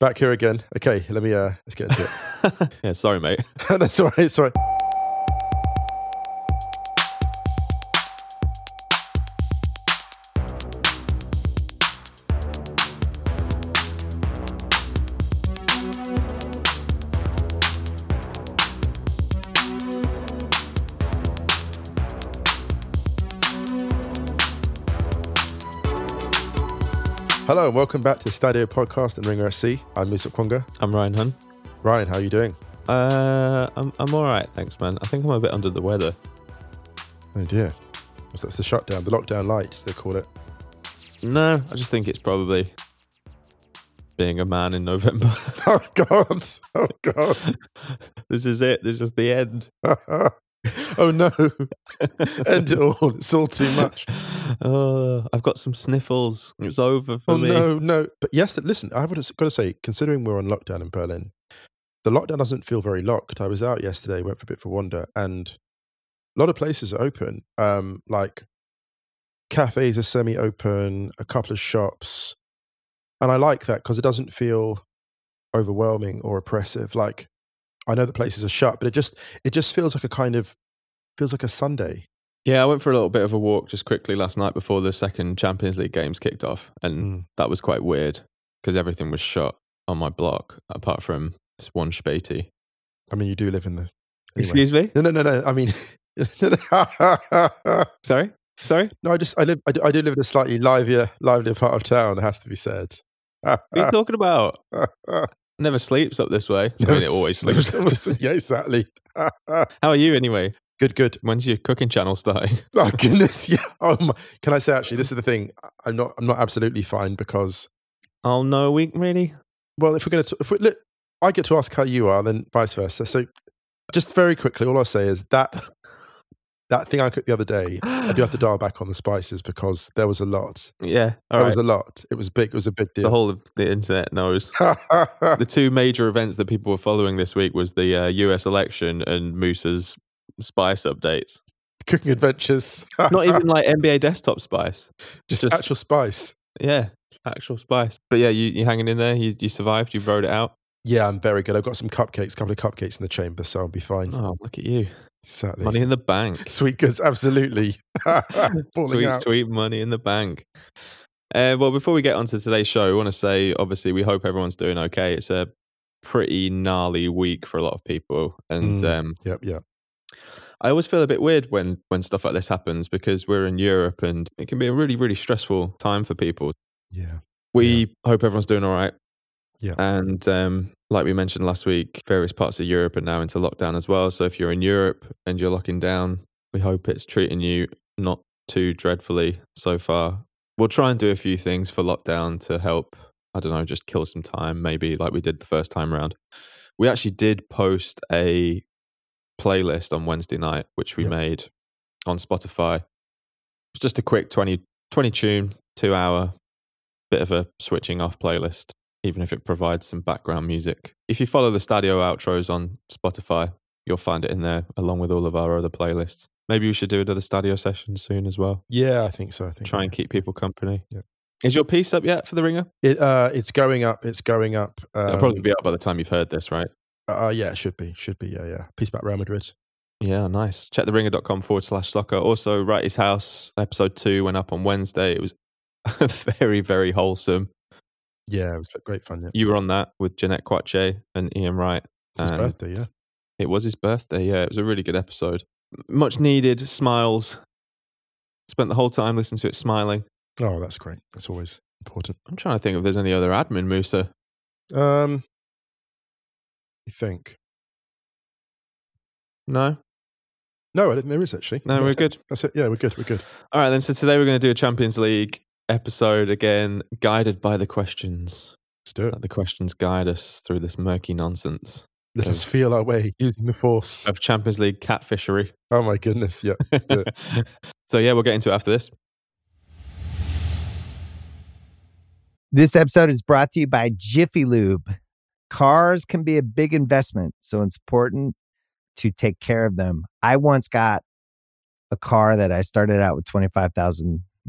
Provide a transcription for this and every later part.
Back here again. Okay, let me uh let's get into it. yeah, sorry, mate. That's all right, sorry. Hello and welcome back to the Stadio podcast and Ringer FC. I'm Musa Okwonga. I'm Ryan Hunn. Ryan, how are you doing? Uh, I'm I'm all right, thanks, man. I think I'm a bit under the weather. Oh dear. So that's the shutdown, the lockdown light, as they call it. No, I just think it's probably being a man in November. Oh God. Oh God. this is it. This is the end. oh no. End it all. It's all too much. Oh, I've got some sniffles. It's over for Oh me. no, no. But yes, listen, I've got to say, considering we're on lockdown in Berlin, the lockdown doesn't feel very locked. I was out yesterday, went for a bit for wander, and a lot of places are open. Um, like cafes are semi-open, a couple of shops, and I like that because it doesn't feel overwhelming or oppressive. Like I know the places are shut, but it just it just feels like a kind of feels like a Sunday. Yeah, I went for a little bit of a walk just quickly last night before the second Champions League games kicked off, and Mm. that was quite weird because everything was shut on my block apart from this one Späti. I mean, you do live in the. anyway. Excuse me. No, no, no, no. I mean, sorry, Sorry. No, I just I live I do, I do live in a slightly livelier livelier part of town. It has to be said. What are you talking about? Never sleeps up this way. I mean, it always sleeps. yeah, exactly. How are you anyway? good, good. When's your cooking channel starting? Oh goodness, yeah. Oh my. Can I say actually, this is the thing. I'm not I'm not absolutely fine because Oh no, we really. well, if we're going to if we, look, I get to ask how you are, then vice versa. So, just very quickly, all I'll say is that that thing I cooked the other day, I do have to dial back on the spices because there was a lot. Yeah. All there right. was a lot. It was big. It was a big deal. The whole of the internet knows. the two major events that people were following this week was the uh, US election and Moose's spice updates. Cooking adventures. Not even like NBA desktop spice. just, just- actual spice. Yeah, actual spice. But yeah, you you hanging in there? You you survived? You rode it out? Yeah, I'm very good. I've got some cupcakes, a couple of cupcakes in the chamber, so I'll be fine. Oh, look at you! Exactly. Money in the bank. Sweet goods, absolutely. Sweet, out. sweet money in the bank. Uh, well, before we get on to today's show, I want to say, obviously, we hope everyone's doing okay. It's a pretty gnarly week for a lot of people, and Mm. um, Yep, yep. I always feel a bit weird when when stuff like this happens because we're in Europe and it can be a really really stressful time for people. Yeah. We hope everyone's doing all right. Yeah. And um, like we mentioned last week, various parts of Europe are now into lockdown as well. So if you're in Europe and you're locking down, we hope it's treating you not too dreadfully so far. We'll try and do a few things for lockdown to help, I don't know, just kill some time, maybe like we did the first time around. We actually did post a playlist on Wednesday night, which we Yeah. made on Spotify. It's just a quick 20, 20 tune, two hour, bit of a switching off playlist, even if it provides some background music. If you follow the Stadio outros on Spotify, you'll find it in there along with all of our other playlists. Maybe we should do another Stadio session soon as well. Yeah, I think so. I think Try and yeah. keep people company. Yeah. Is your piece up yet for the ringer? it. Uh, it's going up. It's going up. Um, It'll probably be up by the time you've heard this, right? Uh, yeah, it should be. Should be. Yeah, yeah. Peace about Real Madrid. Yeah, nice. Check the ringer.com forward slash soccer. Also, His House, episode two went up on Wednesday. It was very, very wholesome. Yeah, it was great fun. Yeah. You were on that with Jeanette Kwakye and Ian Wright. It's his birthday. Yeah. It was his birthday. Yeah, it was a really good episode. Much needed smiles. Spent the whole time listening to it smiling. Oh, that's great. That's always important. I'm trying to think if there's any other admin, Musa. Um, you think? No? No, I think there is actually. No, we're it. good. That's it. Yeah, we're good. We're good. All right, then. So today we're going to do a Champions League episode again, guided by the questions. Let's do it. Let the questions guide us through this murky nonsense Let us feel our way using the force. of Champions League catfishery. Oh my goodness. Yeah. so, yeah, we'll get into it after this. This episode is brought to you by Jiffy Lube. Cars can be a big investment, so it's important to take care of them. I once got a car that I started out with 25,000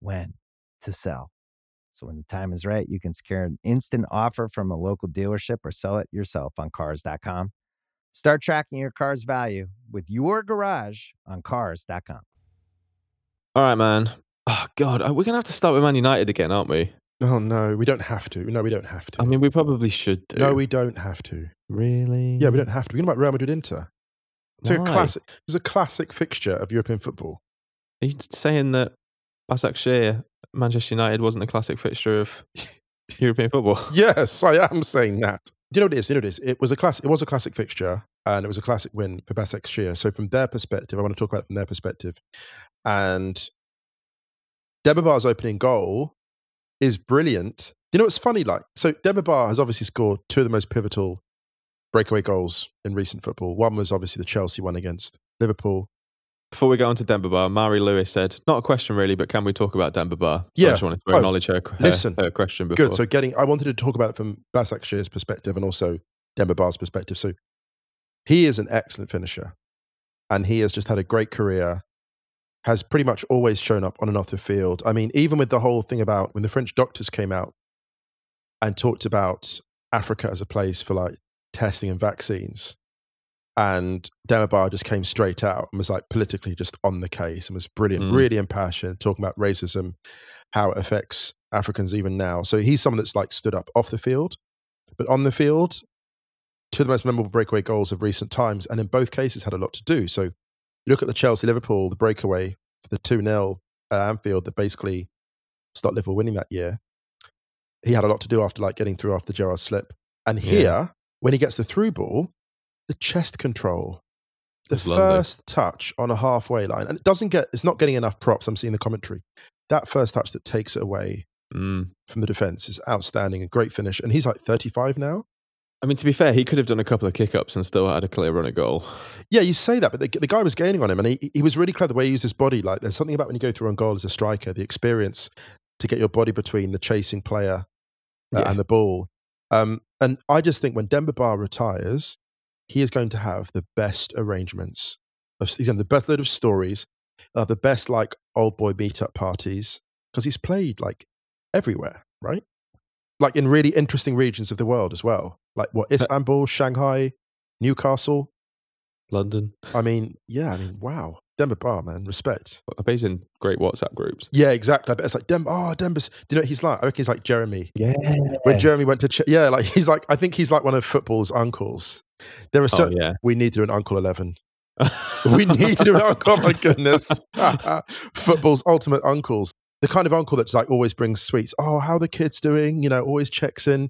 when to sell. So when the time is right, you can secure an instant offer from a local dealership or sell it yourself on Cars.com. Start tracking your car's value with your garage on Cars.com. All right, man. Oh God, uh, we're gonna have to start with Man United again, aren't we? Oh no, we don't have to. No, we don't have to. I mean, we probably should do. no, we don't have to. really. Yeah, we don't have to. We're talking about Real Madrid Inter. It's a classic. It's a classic fixture of European football. Are you saying that Başakşehir, Manchester United wasn't a classic fixture of European football? Yes, I am saying that. You know what it is? You know what it is? It was a classic. It was a classic fixture, and it was a classic win for Başakşehir. So from their perspective, I want to talk about it from their perspective. And Demba Ba's opening goal is brilliant. You know what's funny? Like, so Demba Ba has obviously scored two of the most pivotal breakaway goals in recent football. One was obviously the Chelsea one against Liverpool. Before we go on to Demba Ba, Mari Lewis said, not a question really, but can we talk about Demba Ba? So Yeah. I just wanted to Oh, acknowledge her, her, listen. her question before. Good. So getting, I wanted to talk about it from Başakşehir's perspective and also Demba Ba's perspective. So he is an excellent finisher, and he has just had a great career. Has pretty much always shown up on and off the field. I mean, even with the whole thing about when the French doctors came out and talked about Africa as a place for like testing and vaccines, and Demba Ba just came straight out and was like politically just on the case and was brilliant, Mm. really impassioned, talking about racism, how it affects Africans even now. So he's someone that's like stood up off the field, but on the field, two of the most memorable breakaway goals of recent times, and in both cases had a lot to do. So you look at the Chelsea Liverpool, the breakaway for the 2 0 at Anfield that basically stopped Liverpool winning that year. He had a lot to do after like getting through after Gerrard's slip. And Yeah. here, when he gets the through ball, the chest control, the It's first touch on a halfway line, and it doesn't get, it's not getting enough props. I'm seeing the commentary. That first touch that takes it away Mm. from the defense is outstanding, a great finish. And he's like 35 now. I mean, to be fair, he could have done a couple of kick ups and still had a clear run at goal. Yeah, you say that, but the, the guy was gaining on him, and he, he was really clever the way he used his body. Like, there's something about when you go through on goal as a striker, the experience to get your body between the chasing player uh, Yeah. and the ball. Um, and I just think when Demba Ba retires, he is going to have the best arrangements. Of, he's going to have the best load of stories, uh, the best like old boy meetup parties because he's played like everywhere, right? Like in really interesting regions of the world as well, like what Istanbul, Shanghai, Newcastle. London. I mean, yeah, I mean, wow. Demba Ba, man, respect. I bet he's in great WhatsApp groups. Yeah, exactly. I bet it's like Demba. Oh, Demba's. Do you know what he's like? I reckon he's like Jeremy. Yeah. When Jeremy went to, Ch- yeah, like he's like. I think he's like one of football's uncles. There are Oh, yeah. we need to do an Uncle Eleven. We need to do an uncle. Oh my goodness, football's ultimate uncles. The kind of uncle that's like always brings sweets. Oh, how are the kids doing? You know, always checks in.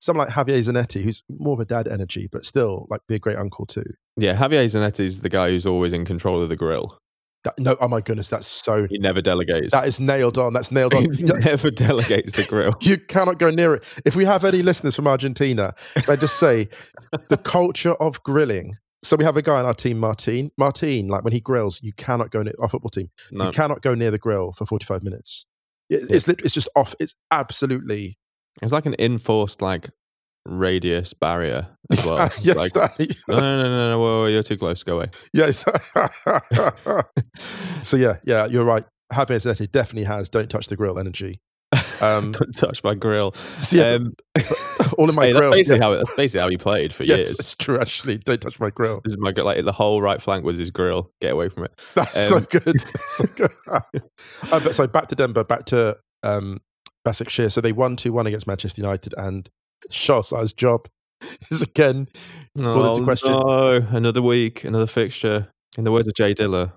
Someone like Javier Zanetti, who's more of a dad energy, but still like be a great uncle too. yeah, Javier Zanetti is the guy who's always in control of the grill. That, no, oh my goodness, that's so. He never delegates. That is nailed on. That's nailed on. he never delegates the grill. You cannot go near it. If we have any listeners from Argentina, I just say the culture of grilling. So we have a guy on our team, Martin. Martin, like when he grills, you cannot go near our football team. No. You cannot go near the grill for forty-five minutes. It, It's lit- it's just off. It's absolutely It's like an enforced like radius barrier as well. Yes, like, that- no, no, no, no, no, whoa, whoa, you're too close. Go away. yes. so yeah, yeah, you're right. Javier Zanetti definitely has "don't touch the grill" energy. Um, Don't touch my grill. so yeah, Um, all in my hey, that's grill. basically yeah. how that's basically how he played for Yes, years. it's true. Actually, don't touch my grill. This is my like the whole right flank was his grill. Get away from it. That's Um, so good. so good. uh, but so back to Demba, back to um, Başakşehir. So they won 2 1 against Manchester United, and Solskjaer's job is again into Oh, question. no. Another week, another fixture. In the words of J Dilla,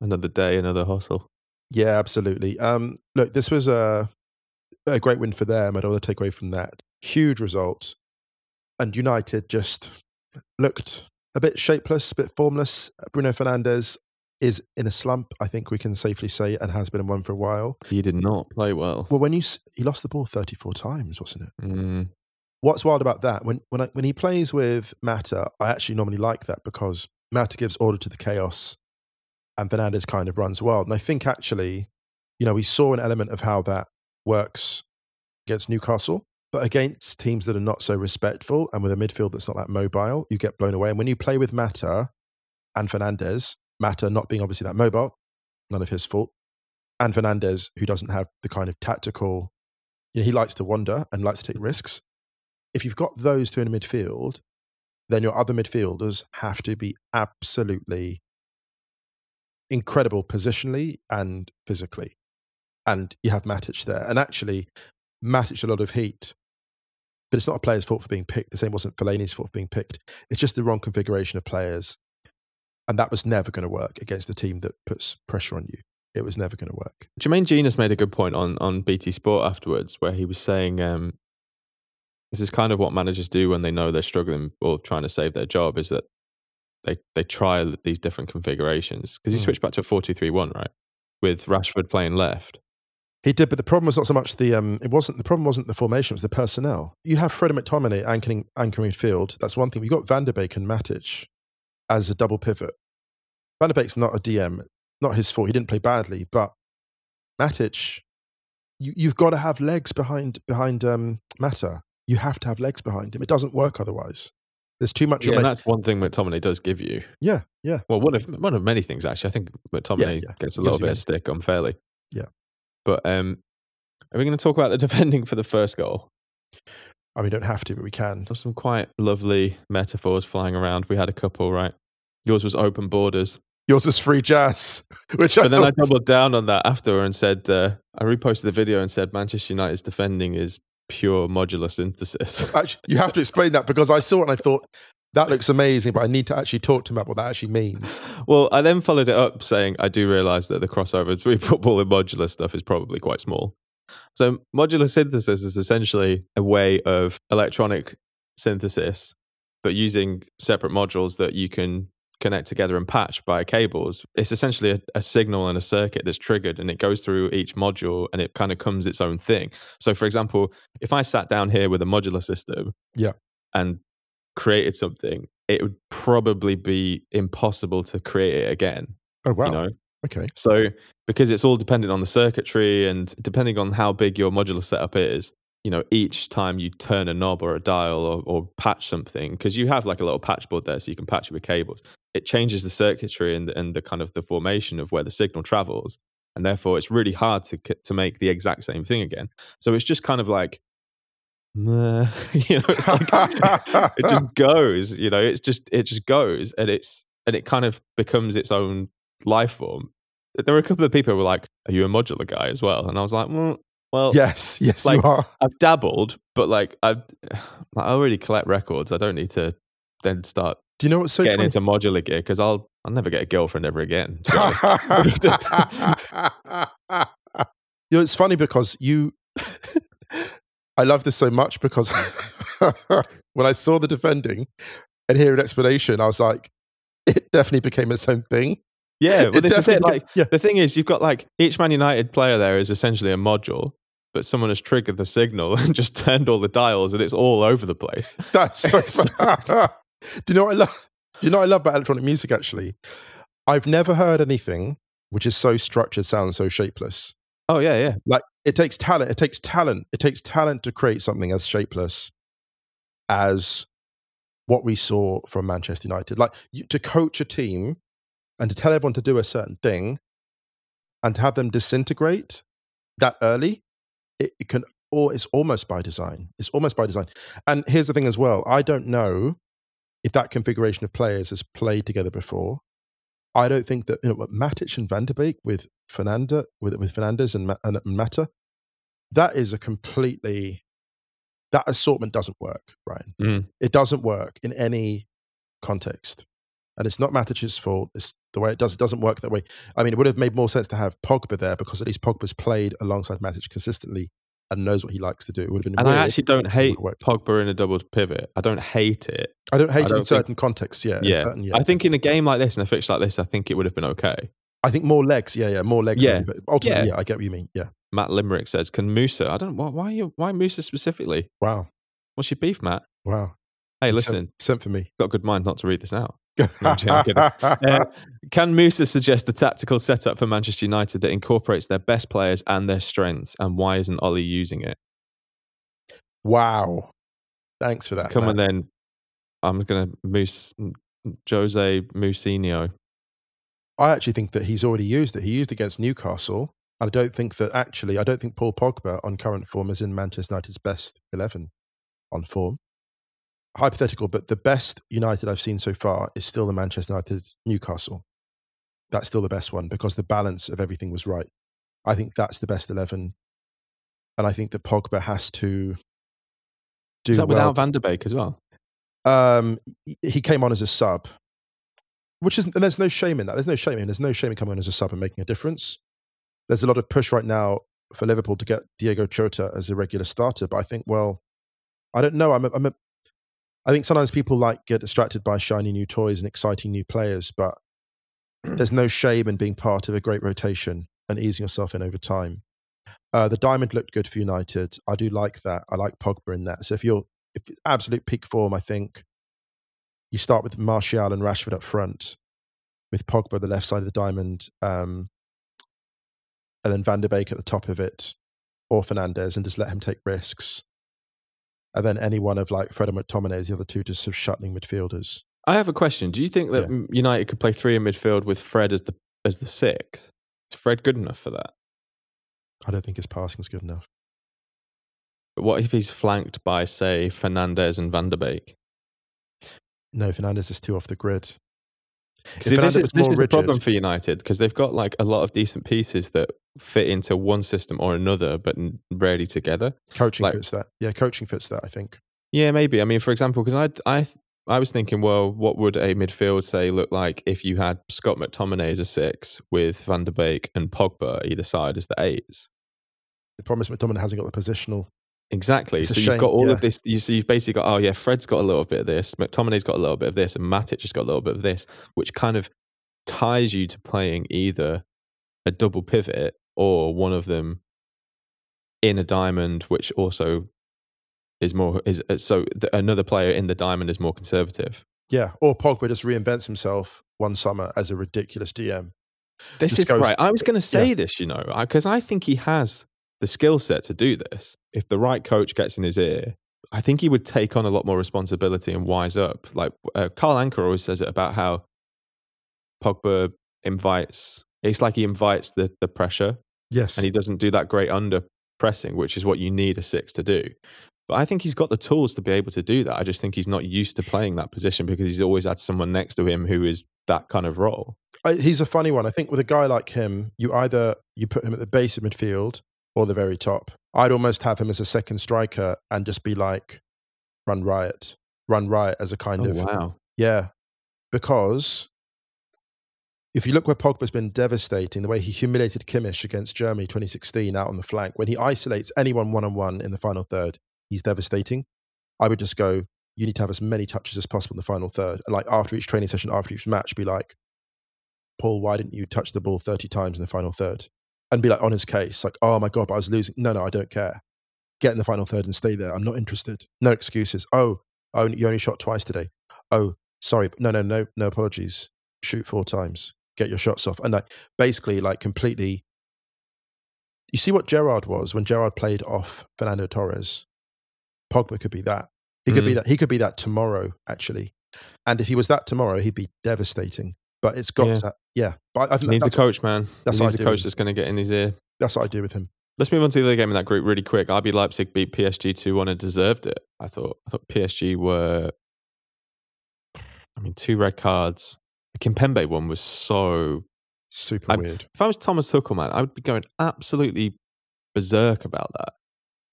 another day, another hustle. Yeah, absolutely. Um, look, this was a a great win for them. I don't want to take away from that. Huge result, and United just looked a bit shapeless, a bit formless. Bruno Fernandes is in a slump. I think we can safely say, and has been in one for a while. He did not play well. Well, when you he lost the ball thirty four times, wasn't it? Mm, What's wild about that? When when I, when he plays with Mata, I actually normally like that because Mata gives order to the chaos, and Fernandes kind of runs wild. And I think actually, you know, we saw an element of how that works against Newcastle, but against teams that are not so respectful and with a midfield that's not that mobile, you get blown away. And when you play with Mata and Fernandes, Mata not being obviously that mobile, none of his fault, and Fernandes who doesn't have the kind of tactical, you know, he likes to wander and likes to take risks if you've got those two in the midfield, then your other midfielders have to be absolutely incredible positionally and physically. And you have Matic there. And actually, Matic a lot of heat. But it's not a player's fault for being picked. The same wasn't Fellaini's fault for being picked. It's just the wrong configuration of players. And that was never going to work against a team that puts pressure on you. It was never going to work. Jermaine Jenas made a good point on, on BT Sport afterwards, where he was saying um, this is kind of what managers do when they know they're struggling or trying to save their job is that they, they try these different configurations. Because he Mm. switched back to a 4 2 3 1, right? With Rashford playing left. He did, but the problem was not so much the um. It wasn't the problem wasn't the formation; it was the personnel. You have Fred McTominay anchoring anchoring midfield. That's one thing. We got Van der Beek and Matic as a double pivot. Van der Beek's not a DM, not his fault. He didn't play badly, but Matic, you you've got to have legs behind behind um Mata. You have to have legs behind him. It doesn't work otherwise. There's too much. Yeah, and that's one thing McTominay does give you. yeah, yeah. Well, one of one of many things actually. I think McTominay yeah. gets a little bit of stick unfairly. Yeah. But um, are we going to talk about the defending for the first goal? I mean, we don't have to, but we can. There's some quite lovely metaphors flying around. We had a couple, right? Yours was open borders, Yours was free jazz, which I but then I doubled down on that after and said uh, I reposted the video and said Manchester United's defending is pure modular synthesis. Actually, you have to explain that because I saw it and I thought that looks amazing, but I need to actually talk to him about what that actually means. well, I then followed it up saying I do realise that the crossover between football and modular stuff is probably quite small. So modular synthesis is essentially a way of electronic synthesis, but using separate modules that you can connect together and patch by cables. It's essentially a, a signal and a circuit that's triggered and it goes through each module and it kind of comes its own thing. So for example, if I sat down here with a modular system Yeah. and created something, it would probably be impossible to create it again. Oh wow! You know? Okay, So because it's all dependent on the circuitry and depending on how big your modular setup is, you know, each time you turn a knob or a dial or, or patch something, because you have like a little patch board there, so you can patch it with cables. It changes the circuitry and the, and the kind of the formation of where the signal travels, and therefore it's really hard to to make the exact same thing again. So it's just kind of like, you know, it's like it just goes. You know, it's just it just goes, and it's and it kind of becomes its own life form. There were a couple of people who were like, "Are you a modular guy as well?" And I was like, "Well, well, yes, yes, Like- you are. I've dabbled, but like I've, I already collect records. I don't need to then start Do you know what's so getting funny? into modular gear because I'll I'll never get a girlfriend ever again. to be honest. you know, it's funny because you. I love this so much because when I saw the defending and hear an explanation, I was like, it definitely became its own thing. yeah, well, It this is it. Like yeah, the thing is, you've got like each Man United player there is essentially a module, but someone has triggered the signal and just turned all the dials, and it's all over the place. That's so. Do you know what I love? Do you know what I love about electronic music? Actually, I've never heard anything which is so structured, sounds so shapeless. Oh yeah, yeah. Like it takes talent. It takes talent. It takes talent to create something as shapeless as what we saw from Manchester United. Like you, to coach a team and to tell everyone to do a certain thing and to have them disintegrate that early, it, it can. Or it's almost by design. It's almost by design. And here's the thing as well. I don't know if that configuration of players has played together before. I don't think that you know Matic and Van der Beek with Fernanda with with Fernandes and, and Mata, that is a completely that assortment doesn't work, Ryan. Mm. It doesn't work in any context. And it's not Matic's fault. It's the way it does. It doesn't work that way. I mean, it would have made more sense to have Pogba there because at least Pogba's played alongside Matic consistently and knows what he likes to do. It would have been. And I actually don't hate. Pogba in a double pivot. I don't hate it. I don't hate it don't in certain contexts. Yeah, Yeah. certain- yeah. I think in a game like this, in a fixture like this, I think it would have been okay. I think more legs. Yeah, yeah, more legs. Yeah. But ultimately, Yeah. yeah. I get what you mean. Yeah. Matt Limerick says, "Can Musa? I don't. Why? Why, you, why Musa specifically? Wow. What's your beef, Matt? Wow. Hey, listen, Sent for me. got a good mind not to read this out. I'm kidding, I'm kidding. Uh, can Musa suggest a tactical setup for Manchester United that incorporates their best players and their strengths? And why isn't Ole using it? wow. Thanks for that. Come Matt. on, then. I'm going to Moose Jose Musinho. I actually think that he's already used it. He used it against Newcastle. And I don't think that actually, I don't think Paul Pogba on current form is in Manchester United's best 11 on form. Hypothetical, but the best United I've seen so far is still the Manchester United Newcastle. That's still the best one because the balance of everything was right. I think that's the best 11. And I think that Pogba has to do Is that well without Van der Beek as well? Um, he- came on as a sub, which is, and there's no shame in that. There's no shame in There's no shame in coming on as a sub and making a difference. There's a lot of push right now for Liverpool to get Diogo Jota as a regular starter, but I think, well, I don't know. I'm a, I'm a, I think sometimes people like get distracted by shiny new toys and exciting new players, but there's no shame in being part of a great rotation and easing yourself in over time. Uh, the diamond looked good for United. I do like that. I like Pogba in that. So if you're if it's absolute peak form, I think you start with Martial and Rashford up front, with Pogba the left side of the diamond, um, and then Van der Beek at the top of it, or Fernandes, and just let him take risks. And then any one of like Fred and McTominay, the other two just sort of shuttling midfielders. I have a question. Do you think that Yeah. United could play three in midfield with Fred as the as the six? Is Fred good enough for that? I don't think his passing is good enough. What if he's flanked by, say, Fernandes and Van der Beek? No, Fernandes is too off the grid. See, this is, this more is the problem for United because they've got like a lot of decent pieces that fit into one system or another, but rarely together. Coaching Like- fits that. Yeah, coaching fits that, I think. Yeah, maybe. I mean, for example, because I, I, I was thinking, well, what would a midfield say look like if you had Scott McTominay as a six with Van der Beek and Pogba either side as the eights? The problem is McTominay hasn't got the positional. Exactly. So you've got all yeah. of this. You, so you've basically got, oh yeah, Fred's got a little bit of this, McTominay's got a little bit of this, and Matic has got a little bit of this, which kind of ties you to playing either a double pivot or one of them in a diamond, which also is more is uh, so the, another player in the diamond is more conservative. Yeah, or Pogba just reinvents himself one summer as a ridiculous DM. This Just is goes- right. I was going to say this, you know, because I think he has the skill set to do this. If the right coach gets in his ear, I think he would take on a lot more responsibility and wise up. Like uh, Carl Anka always says it about how Pogba invites. It's like he invites the the pressure, Yes, and he doesn't do that great under pressing, which is what you need a six to do. But I think he's got the tools to be able to do that. I just think he's not used to playing that position because he's always had someone next to him who is that kind of role. I, he's a funny one. I think with a guy like him, you either you put him at the base of midfield or the very top. I'd almost have him as a second striker and just be like, run riot, run riot as a kind Oh, of wow. yeah, because if you look where Pogba's been devastating, the way he humiliated Kimmich against Germany 2016 out on the flank, when he isolates anyone one on one in the final third, he's devastating. I would just go, you need to have as many touches as possible in the final third. And like after each training session, after each match, be like, Paul, why didn't you touch the ball 30 times in the final third? And be like on his case, like, oh my God, but I was losing. No, no, I don't care. Get in the final third and stay there. I'm not interested. No excuses. Oh, you only shot twice today. Oh, sorry. No, no, no, no apologies. Shoot four times. Get your shots off. And like basically like completely you see what Gerrard was when Gerrard played off Fernando Torres. Pogba could be that. He could be Mm. that. He could be that tomorrow, actually. And if he was that tomorrow, he'd be devastating. But it's got Yeah. to, yeah. But I think Needs a coach, man. that's he needs I a coach that's going to get in his ear. that's what I do with him. Let's move on to the other game in that group really quick. RB Leipzig beat PSG 2 1 and deserved it. I thought I thought PSG were, I mean, two red cards. The Kimpembe one was so. Super I'm- weird. If I was Thomas Tuchel, man, I would be going absolutely berserk about that.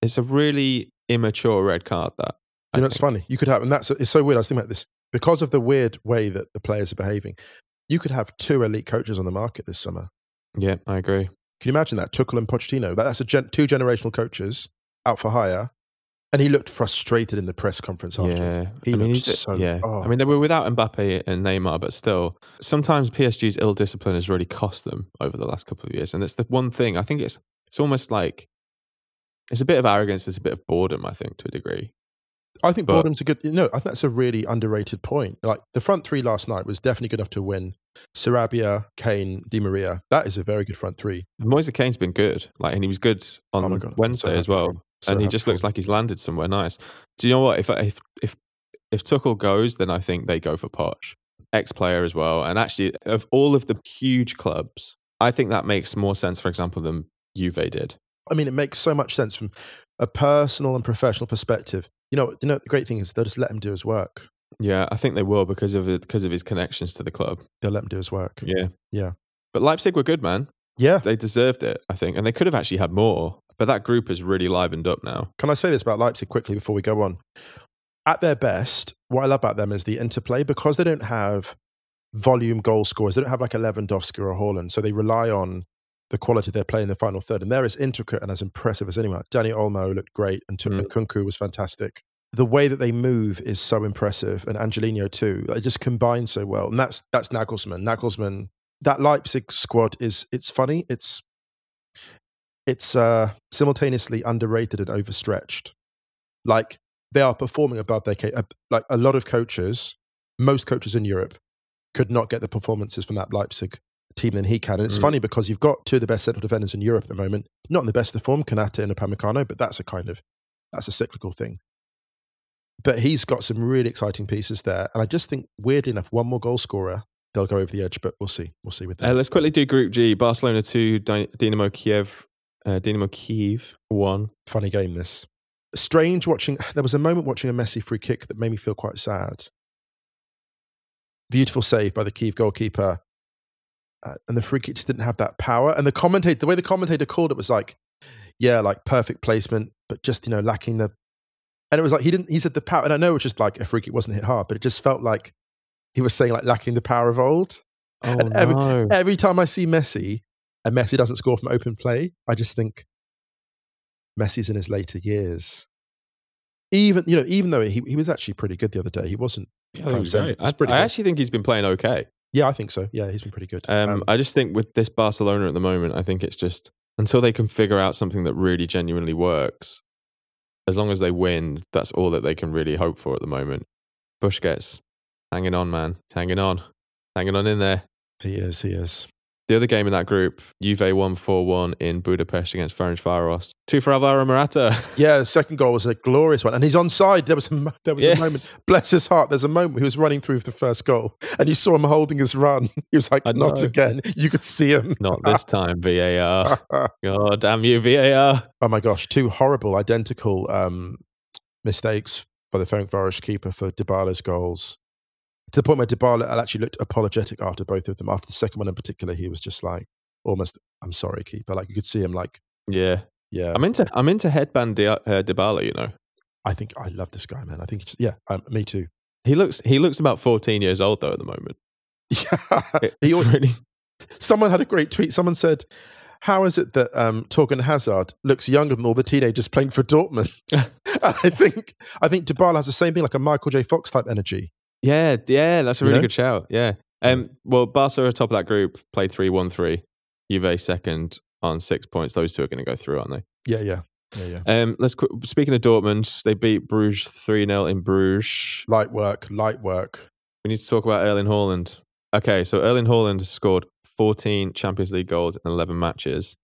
It's a really immature red card. That I You know, it's funny. You could have, and that's it's so weird. I was thinking about this because of the weird way that the players are behaving. You could have two elite coaches on the market this summer. Yeah, I agree. Can you imagine that? Tuchel and Pochettino. That- That's a gen, two generational coaches out for hire, and he looked frustrated in the press conference afterwards. Yeah, He I mean, looked so. yeah. oh. I mean, they were without Mbappe and Neymar, but still, sometimes PSG's ill discipline has really cost them over the last couple of years, and it's the one thing I think it's it's almost like it's a bit of arrogance, it's a bit of boredom, I think, to a degree. I think But- boredom's a good. You know, I think that's a really underrated point. Like the front three last night was definitely good enough to win. Sarabia, Kean, Di Maria. That is a very good front three. And Moise Kean's been good, like, and he was good on oh god, I'm so Wednesday as well. So and he just looks like he's landed somewhere nice. Do you know what? If if if if Tuchel goes, then I think they go for Poch, ex player as well. And actually, of all of the huge clubs, I think that makes more sense, for example, than Juve did. I mean, it makes so much sense from a personal and professional perspective. You know, you know, the great thing is they'll just let him do his work. Yeah, I think they will because of it, because of his connections to the club. They'll let him do his work. Yeah, Yeah. But Leipzig were good, man. Yeah. They deserved it, I think, and they could have actually had more. But that group is really livened up now. Can I say this about Leipzig quickly before we go on? At their best, what I love about them is the interplay because they don't have volume goal scorers. They don't have like a Lewandowski or a Haaland, so they rely on the quality of their play in the final third. And they're as intricate and as impressive as anyone. Dani Olmo looked great, and Mm. Nkunku was fantastic. The way that they move is so impressive, and Angelino too. They just combine so well, and that's that's Nagelsmann. Nagelsmann. That Leipzig squad is it's funny. It's it's uh, simultaneously underrated and overstretched. Like they are performing above their ca- like a lot of coaches, most coaches in Europe could not get the performances from that Leipzig team than he can. And it's Mm. funny because you've got two of the best central defenders in Europe at the moment, not in the best of form, Konaté and Upamecano, but that's a kind of that's a cyclical thing. But he's got some really exciting pieces there, and I just think weirdly enough, one more goal scorer, they'll go over the edge. But we'll see, we'll see with that. Uh, let's quickly do Group G: Barcelona two, Dy- Dynamo Kiev, uh, Dynamo Kiev one. funny game this strange watching there was a moment watching a Messi free kick that made me feel quite sad beautiful save by the Kiev goalkeeper uh, and the free kick just didn't have that power and the commentator the way the commentator called it was like yeah like perfect placement but just you know lacking the and it was like he didn't he said the power and I know it was just like a free kick wasn't hit hard but it just felt like he was saying like lacking the power of old Oh And every- no! every time I see Messi and Messi doesn't score from open play, I just think Messi's in his later years. Even you know, even though he, he was actually pretty good the other day, he wasn't. Yeah, I think he's Frank great. It's I, I actually think he's been playing okay. Yeah, I think so. Yeah, he's been pretty good. Um, Um, I just think with this Barcelona at the moment, I think it's just until they can figure out something that really genuinely works. As long as they win, that's all that they can really hope for at the moment. Bush gets hanging on, man, He's hanging on, hanging on in there. he is. He is. The other game in that group, Juve won 4 1 in Budapest against Ferencváros. Two for Alvaro Morata. Yeah, the second goal was a glorious one, and he's onside. There was a, there was Yes. a moment. Bless his heart. There's a moment he was running through for the first goal, and you saw him holding his run. He was like, I "Not know. again." You could see him. Not this time, VAR. God damn you, VAR. oh my gosh, two horrible, identical um, mistakes by the Ferencváros keeper for Dybala's goals. To the point where Dybala actually looked apologetic after both of them. After the second one in particular, he was just like, almost, "I'm sorry, keeper." Like you could see him, like, Yeah. yeah. I'm into I'm into headband Di- uh, Dybala, you know. I think I love this guy, man. I think, yeah, um, me too. He looks he looks about 14 years old though at the moment. Yeah, he always, really someone had a great tweet. Someone said, "How is it that um, Thorgan Hazard looks younger than all the teenagers playing for Dortmund?" I think I think Dybala has the same thing, like a Michael J. Fox type energy. Yeah, yeah, that's a You really know? good shout. Yeah. Um well Barca are top of that group, played 3-1-3. Juve second on 6 points. Those two are going to go through, aren't they? Yeah, yeah, yeah, yeah. Um let's qu- speaking of Dortmund, they beat Bruges 3-0 in Bruges. Light work, light work. We need to talk about Erling Haaland. Okay, so Erling Haaland has scored 14 Champions League goals in 11 matches.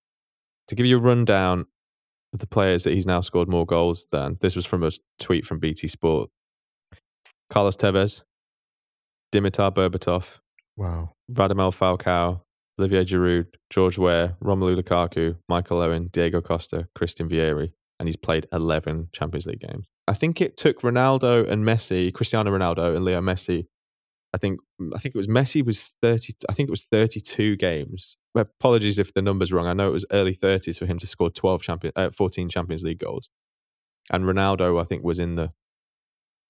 To give you a rundown of the players that he's now scored more goals than, this was from a tweet from BT Sport. Carlos Tevez, Dimitar Berbatov, Wow. Radamel Falcao, Olivier Giroud, George Weah, Romelu Lukaku, Michael Owen, Diego Costa, Christian Vieri, and he's played 11 Champions League games. I think it took Ronaldo and Messi, Cristiano Ronaldo and Leo Messi. I think I think it was Messi was 30 I think it was 32 games. Apologies if the number's wrong. I know it was early 30s for him to score 12 champion uh, 14 Champions League goals. and Ronaldo, I think, was in the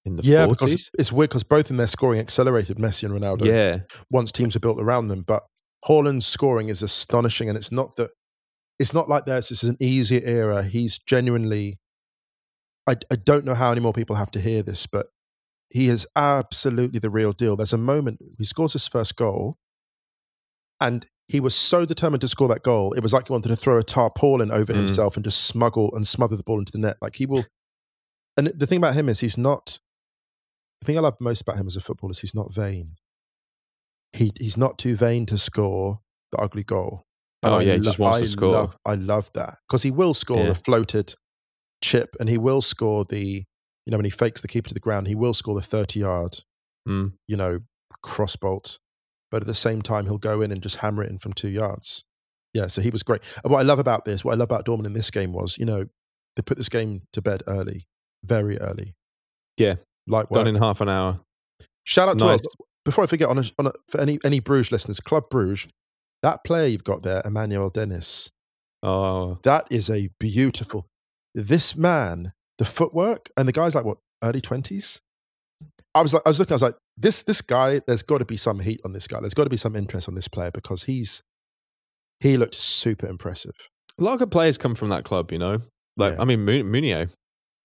in the yeah, 40s. because it's, weird because both in their scoring accelerated Messi and Ronaldo. yeah, once teams are built around them. But Haaland's scoring is astonishing, and it's not that it's not like there's this is an easier era. He's genuinely. I, I don't know how many more people have to hear this, but he is absolutely the real deal. There's a moment he scores his first goal, and he was so determined to score that goal. It was like he wanted to throw a tarpaulin over Mm. himself and just smuggle and smother the ball into the net. Like he will. And the thing about him is he's not. The thing I love most about him as a footballer is he's not vain. He he's not too vain to score the ugly goal. Oh, I yeah, he just wants I to score. Love, I love that because he will score Yeah. the floated chip and he will score the you know when he fakes the keeper to the ground he will score the thirty yard Mm. you know cross bolt, but at the same time he'll go in and just hammer it in from two yards. Yeah, so he was great. And what I love about this, what I love about Dortmund in this game was, you know, they put this game to bed early, very early. Yeah. Like done in half an hour. Shout out to us. Before I forget, on, a, on a, for any any Bruges listeners, Club Bruges, that player you've got there, Emmanuel Dennis, Oh, that is a beautiful. This man, the footwork, and the guy's like what early twenties. I was like, I was looking, I was like, this this guy. There's got to be some heat on this guy. There's got to be some interest on this player because he's he looked super impressive. a lot of good players come from that club. You know, like Yeah. I mean, Mu- Meunier,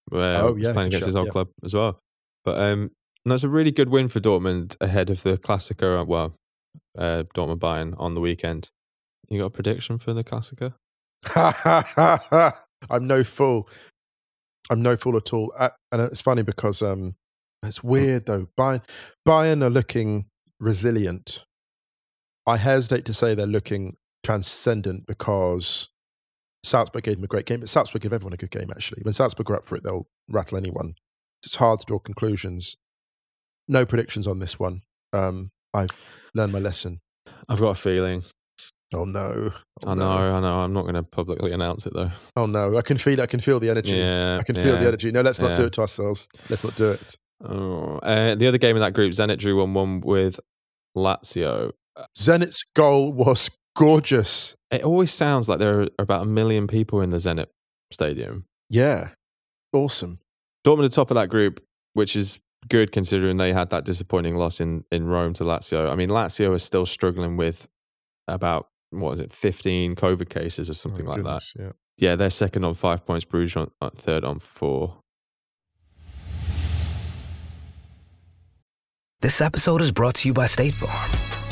where Oh, yeah, playing against shot, his old yeah. club as well. But um, and that's a really good win for Dortmund ahead of the Klassiker. Well, uh, Dortmund Bayern on the weekend. You got a prediction for the Klassiker? I'm no fool. I'm no fool at all. Uh, And it's funny because um, it's weird though. Bayern, Bayern are looking resilient. I hesitate to say they're looking transcendent because Salzburg gave them a great game, but Salzburg give everyone a good game actually. When Salzburg are up for it, they'll rattle anyone. It's hard to draw conclusions. No predictions on this one. Um, I've learned my lesson. I've got a feeling. Oh no! Oh, I no. know, I know. I'm not going to publicly announce it though. Oh no! I can feel. I can feel the energy. Yeah, I can feel yeah. the energy. No, let's not do it to ourselves. Let's not do it. Oh, uh, the other game in that group, Zenit drew one one with Lazio. Zenit's goal was gorgeous. It always sounds like there are about a million people in the Zenit stadium. Yeah, awesome. Dortmund are top of that group, which is good considering they had that disappointing loss in, in Rome to Lazio. I mean, Lazio is still struggling with about, what is it, 15 COVID cases or oh, something Oh, like that. Yeah. Yeah, they're second on five points, Bruges on, on third on four. This episode is brought to you by State Farm.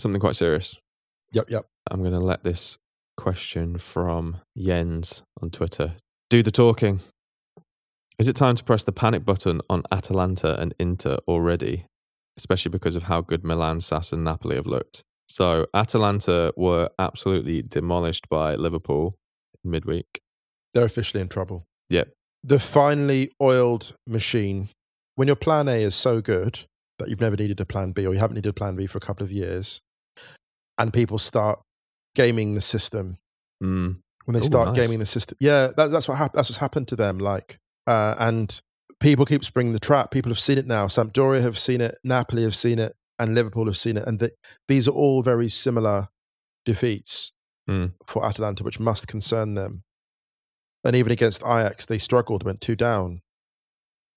something quite serious. Yep. Yep. I'm going to let this question from Jens on Twitter do the talking. Is it time to press the panic button on Atalanta and Inter already, especially because of how good Milan, Sass, and Napoli have looked? So, Atalanta were absolutely demolished by Liverpool in midweek. They're officially in trouble. Yep. The finely oiled machine. When your plan A is so good that you've never needed a plan B or you haven't needed a plan B for a couple of years, and people start gaming the system Mm. when they Ooh, start nice. gaming the system. Yeah, that, that's what hap- that's what's happened to them. Like, uh, and people keep springing the trap. People have seen it now. Sampdoria have seen it. Napoli have seen it, and Liverpool have seen it. And th- these are all very similar defeats Mm. for Atalanta, which must concern them. And even against Ajax, they struggled, went two down.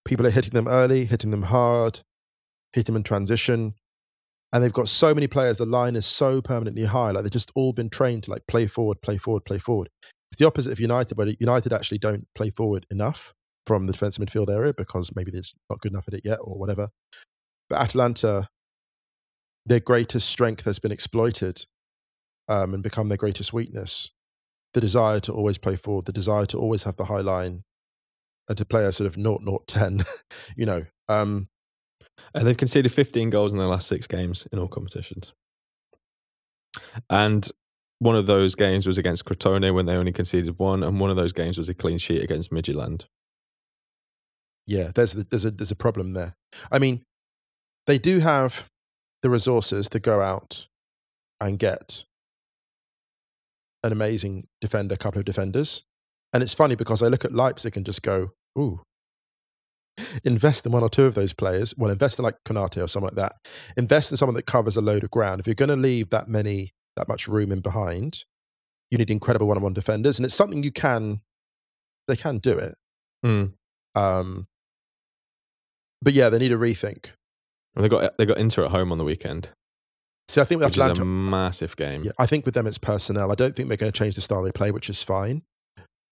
People are hitting them early, hitting them hard, hitting them in transition. And they've got so many players, the line is so permanently high. Like they've just all been trained to like play forward, play forward, play forward. It's the opposite of United, but United actually don't play forward enough from the defensive midfield area because maybe they're not good enough at it yet or whatever. But Atalanta, their greatest strength has been exploited um, and become their greatest weakness. The desire to always play forward, the desire to always have the high line and to play a sort of 0 0 10, you know. Um, And they've conceded 15 goals in their last six games in all competitions. And one of those games was against Crotone when they only conceded one, and one of those games was a clean sheet against Midtjylland. Yeah, there's a, there's a there's a problem there. I mean, they do have the resources to go out and get an amazing defender, a couple of defenders. And it's funny because I look at Leipzig and just go, ooh, invest in one or two of those players. Well, invest in like Konaté or something like that. Invest in someone that covers a load of ground. If you're going to leave that many, that much room in behind, you need incredible one-on-one defenders, and it's something you can. They can do it. Mm. Um, but yeah, they need a rethink. They got they got Inter at home on the weekend, See, I think with which is a massive game. yeah, I think with them it's personnel. I don't think they're going to change the style they play, which is fine.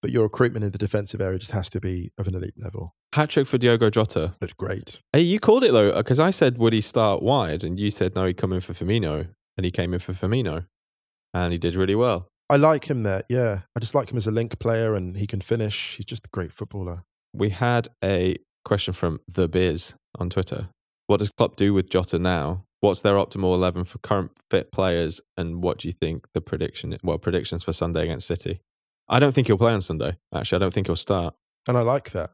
But your recruitment in the defensive area just has to be of an elite level. Hat trick for Diogo Jota. Looked great. Hey, you called it though, because I said would he start wide, and you said no, he'd come in for Firmino, and he came in for Firmino, and he did really well. I like him there. Yeah, I just like him as a link player, and he can finish. He's just a great footballer. We had a question from the Biz on Twitter. What does Klopp do with Jota now? What's their optimal eleven for current fit players, and what do you think the prediction? Well, predictions for Sunday against City. I don't think he'll play on Sunday. Actually, I don't think he'll start. And I like that.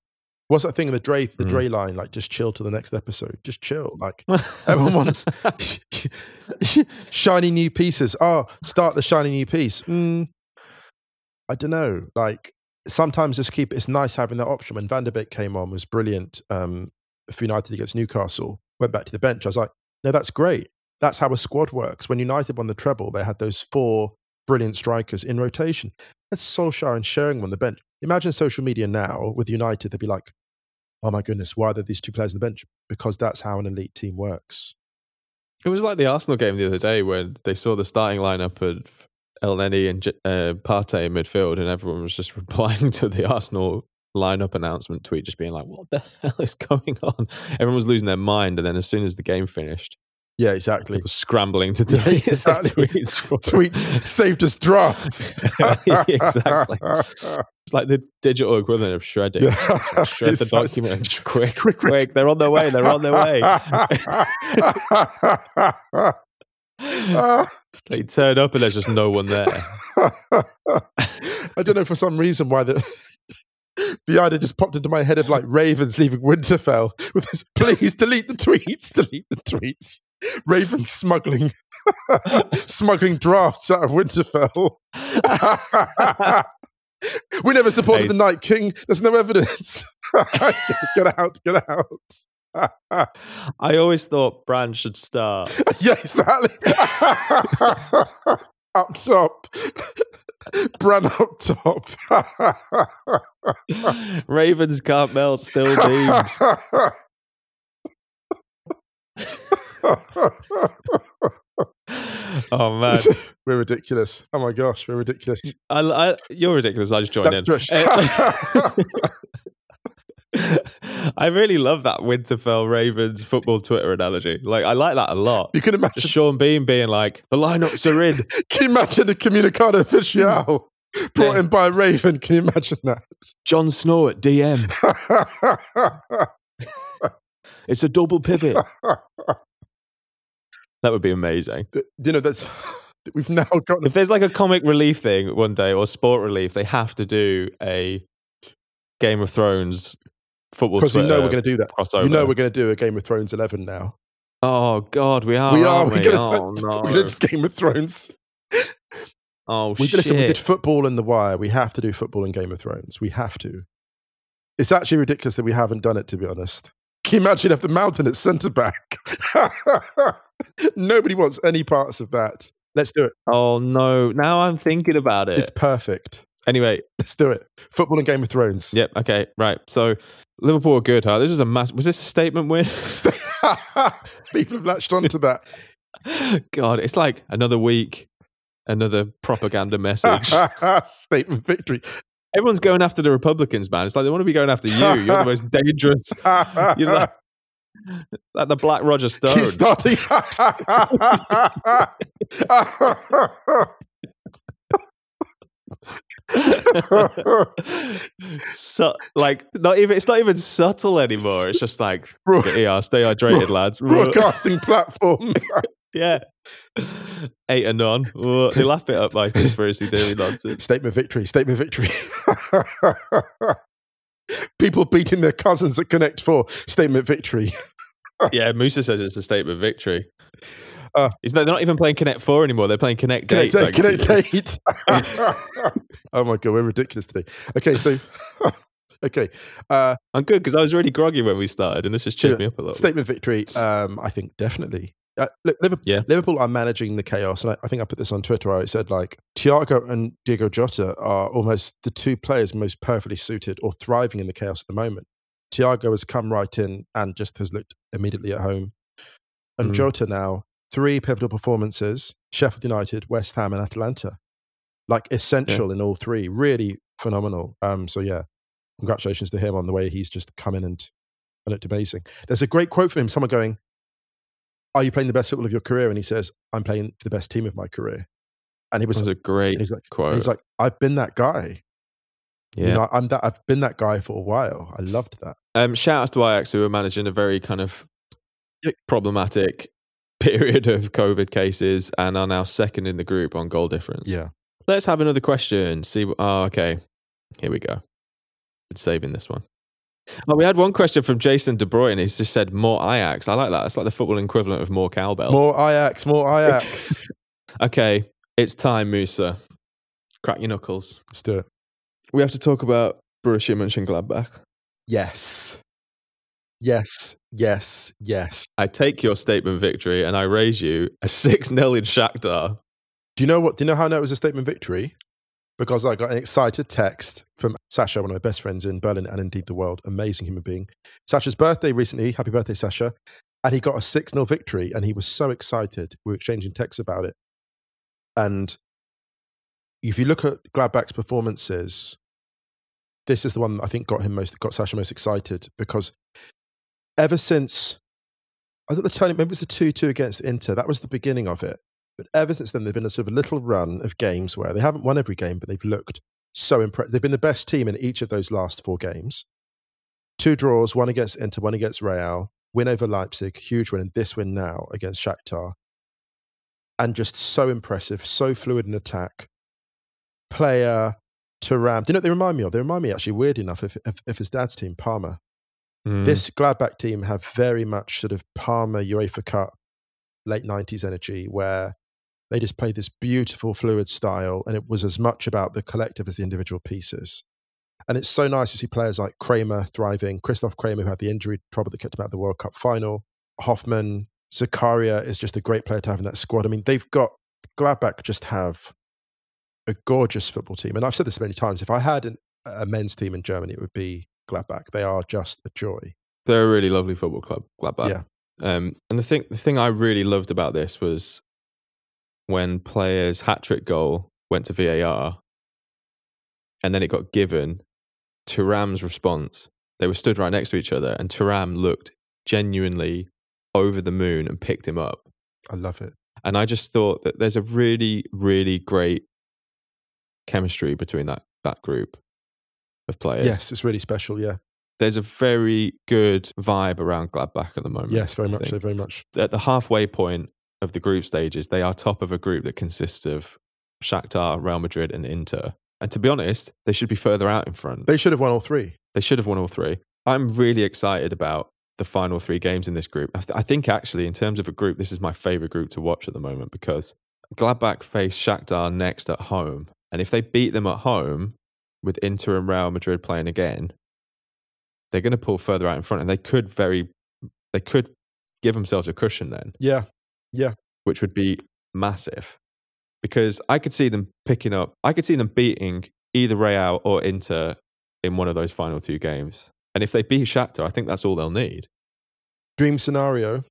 What's that thing in the Dre the Mm. Dre line? Like just chill to the next episode. Just chill. Like everyone wants shiny new pieces. Oh, start the shiny new piece. Mm, I don't know. Like sometimes just keep. It's nice having that option. When Van de Beek came on, was brilliant. Um, for United against Newcastle, went back to the bench. I was like, no, that's great. That's how a squad works. When United won the treble, they had those four brilliant strikers in rotation. That's Solskjaer and Sheringham on the bench. Imagine social media now with United, they'd be like, oh my goodness, why are there these two players on the bench? Because that's how an elite team works. It was like the Arsenal game the other day when they saw the starting lineup of El and uh, Partey in midfield, and everyone was just replying to the Arsenal lineup announcement tweet, just being like, "What the hell is going on?" Everyone was losing their mind, and then as soon as the game finished, Yeah, exactly. scrambling to Yeah, delete exactly. tweets. Tweets saved as drafts. exactly. It's like the digital equivalent of shredding. Yeah. Shred the like- document. Quick, quick, quick. They're on their way. They're on their way. they turn up and there's just no one there. I don't know for some reason why the the idea just popped into my head of like Ravens leaving Winterfell with this. Please delete the tweets. Delete the tweets. Ravens smuggling smuggling drafts out of Winterfell. we never supported Nice. the Night King. There's no evidence. get out. Get out. I always thought Bran should start. yeah, exactly. up top. Bran up top. Ravens can't melt, still beams. Oh man, we're ridiculous. Oh my gosh, we're ridiculous. I, I, you're ridiculous. I just joined That's in. Uh, I really love that Winterfell Ravens football Twitter analogy. Like, I like that a lot. you can Just imagine. Sean Bean being like, "The lineups are in." Can you imagine the Communicado Official brought Yeah. in by Raven? Can you imagine that? Jon Snow at DM. It's a double pivot. That would be amazing. you know, that's we've now got. If there's like a comic relief thing one day or sport relief, they have to do a Game of Thrones football. Because you know we're going to do that. crossover. You know we're going to do a Game of Thrones 11 now. Oh God, we are. we are. We're we? going oh to no. to do Game of Thrones. oh We, shit. listen, we did football in The Wire. We have to do football in Game of Thrones. We have to. It's actually ridiculous that we haven't done it, to be honest. Can you imagine if the mountain at centre back? Nobody wants any parts of that. Let's do it. Oh no! Now I'm thinking about it. It's perfect. anyway, Let's do it. Football and Game of Thrones. yep. Okay, right. So Liverpool are good, huh? This is a mass. Was this a statement win? People have latched onto that. God, it's like another week, another propaganda message. Statement victory. Everyone's going after the Republicans, man. It's like they want to be going after you. You're the most dangerous. You're like, like the Black Roger Stone. Keep starting. Su- like not even it's not even subtle anymore. It's just like Bro- yeah, stay hydrated, lads. Broadcasting platform. Yeah, eight and none. Oh, They laugh it up by conspiracy theory nonsense. Statement victory. Statement victory. People beating their cousins at Connect Four statement victory. yeah, Musa says it's a statement victory. Uh, Is that they're not even playing Connect Four anymore? They're playing Connect Eight. Connect Eight. like- Connect Eight. oh my god, we're ridiculous today. Okay, so okay, uh, I'm good because I was really groggy when we started, and this has cheered Yeah. me up a little. statement victory. Um, I think definitely. Uh, look, Liverpool, Yeah. Liverpool are managing the chaos, and I, I think I put this on Twitter. I said like Thiago and Diogo Jota are almost the two players most perfectly suited or thriving in the chaos at the moment. Thiago has come right in and just has looked immediately at home, and Mm. Jota now three pivotal performances: Sheffield United, West Ham, and Atalanta. Like essential in all three, really phenomenal. Um, so yeah, congratulations to him on the way he's just come in and, and looked amazing. There's a great quote from him. Someone going, "Are you playing the best football of your career?" And he says, "I'm playing for the best team of my career." And he That was, was a great he's like, quote. he's like, "I've been that guy. yeah. You know, I'm that. I've been that guy for a while. I loved that. Um, shout outs to Ajax who are managing a very kind of problematic period of COVID cases and are now second in the group on goal difference. Yeah, Let's have another question. See. Oh, okay. Here we go. Been saving this one. Oh, we had one question from Jason De Bruyne. He's just said more Ajax. I like that. It's like the football equivalent of more cowbell. more Ajax, more Ajax. Okay, it's time, Musa. Crack your knuckles. Let's do it. We have to talk about Borussia Mönchengladbach. Yes, yes, yes, yes. I take your statement victory and I raise you a 6 0 in Shakhtar. Do you know what? Do you know how I know it was a statement victory? Because I got an excited text from Sasha, one of my best friends in Berlin and indeed the world. Amazing human being. Sasha's birthday recently. Happy birthday, Sasha. And he got a 6 0 victory and he was so excited. We were exchanging texts about it. And if you look at Gladbach's performances, this is the one that I think got him most, got Sasha most excited because ever since, I thought the turning, maybe it was the 2 2 against Inter, that was the beginning of it. But ever since then, they've been a sort of a little run of games where they haven't won every game, but they've looked so impressive. They've been the best team in each of those last four games. Two draws, one against Inter, one against Real, win over Leipzig, huge win, and this win now against Shakhtar. And just so impressive, so fluid in attack. Pléa, Thuram. Do you know what they remind me of? They remind me, actually, weird enough, of, of, of his dad's team, Parma. Mm. This Gladbach team have very much sort of Parma UEFA Cup late 90s energy where they just played this beautiful fluid style and it was as much about the collective as the individual pieces. And it's so nice to see players like Kramer thriving, Christoph Kramer who had the injury trouble that kept him out of the World Cup final, Hofmann, Zakaria is just a great player to have in that squad. I mean, they've got Gladbach just have a gorgeous football team. And I've said this many times. If I had an, a men's team in Germany, it would be Gladbach. They are just a joy. They're a really lovely football club, Gladbach. Yeah. Um, and the thing, the thing I really loved about this was when Pléa's hat trick goal went to VAR, and then it got given. Thuram's response: they were stood right next to each other, and Turam looked genuinely over the moon and picked him up. I love it. And I just thought that there's a really, really great chemistry between that that group of players. Yes, it's really special. Yeah. There's a very good vibe around Gladbach at the moment. Yes, very much so. Very much. At the halfway point of the group stages, they are top of a group that consists of Shakhtar, Real Madrid, and Inter. And to be honest, they should be further out in front. They should have won all three. They should have won all three. I'm really excited about the final three games in this group. I, th- I think actually, in terms of a group, this is my favorite group to watch at the moment because Gladbach face Shakhtar next at home, and if they beat them at home with Inter and Real Madrid playing again, they're going to pull further out in front, and they could very, they could give themselves a cushion then, Yeah. Which would be massive. Because I could see them picking up, I could see them beating either Real or Inter in one of those final two games. And if they beat Shakhtar, I think that's all they'll need. Dream scenario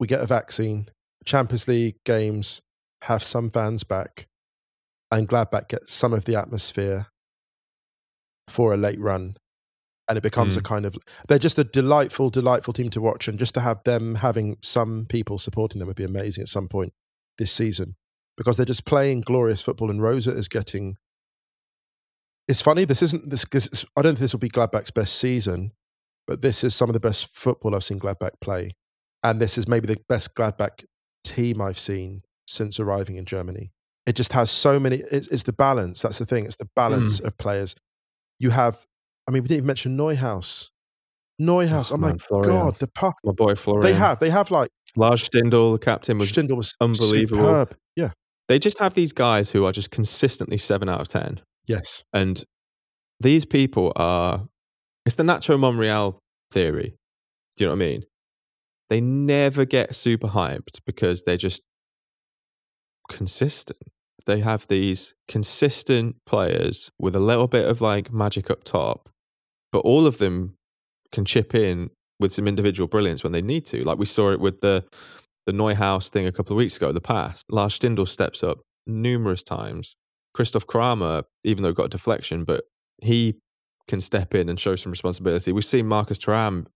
we get a vaccine, Champions League games have some fans back, and Gladbach gets some of the atmosphere for a late run. And it becomes a mm. kind of, they're just a delightful, delightful team to watch. And just to have them having some people supporting them would be amazing at some point this season because they're just playing glorious football. And Rose is getting, it's funny, this isn't, this, 'cause I don't think this will be Gladbach's best season, but this is some of the best football I've seen Gladbach play. And this is maybe the best Gladbach team I've seen since arriving in Germany. It just has so many, it's, it's the balance. That's the thing. It's the mm. balance of players. You have I mean, we didn't even mention Neuhaus. Neuhaus. Oh, Oh, my Florian. God. The pu- My boy Florian. They have. They have like Lars Stindl, the captain, was Stindl was unbelievable. Superb. Yeah. They just have these guys who are just consistently seven out of ten. Yes. And these people are, it's the Nacho Monreal theory. Do you know what I mean? They never get super hyped because they're just consistent. They have these consistent players with a little bit of like magic up top, but all of them can chip in with some individual brilliance when they need to. Like we saw it with the the Neuhaus thing a couple of weeks ago, the past. Lars Stindl steps up numerous times. Christoph Kramer, even though got a deflection, but he can step in and show some responsibility. We've seen Marcus Thuram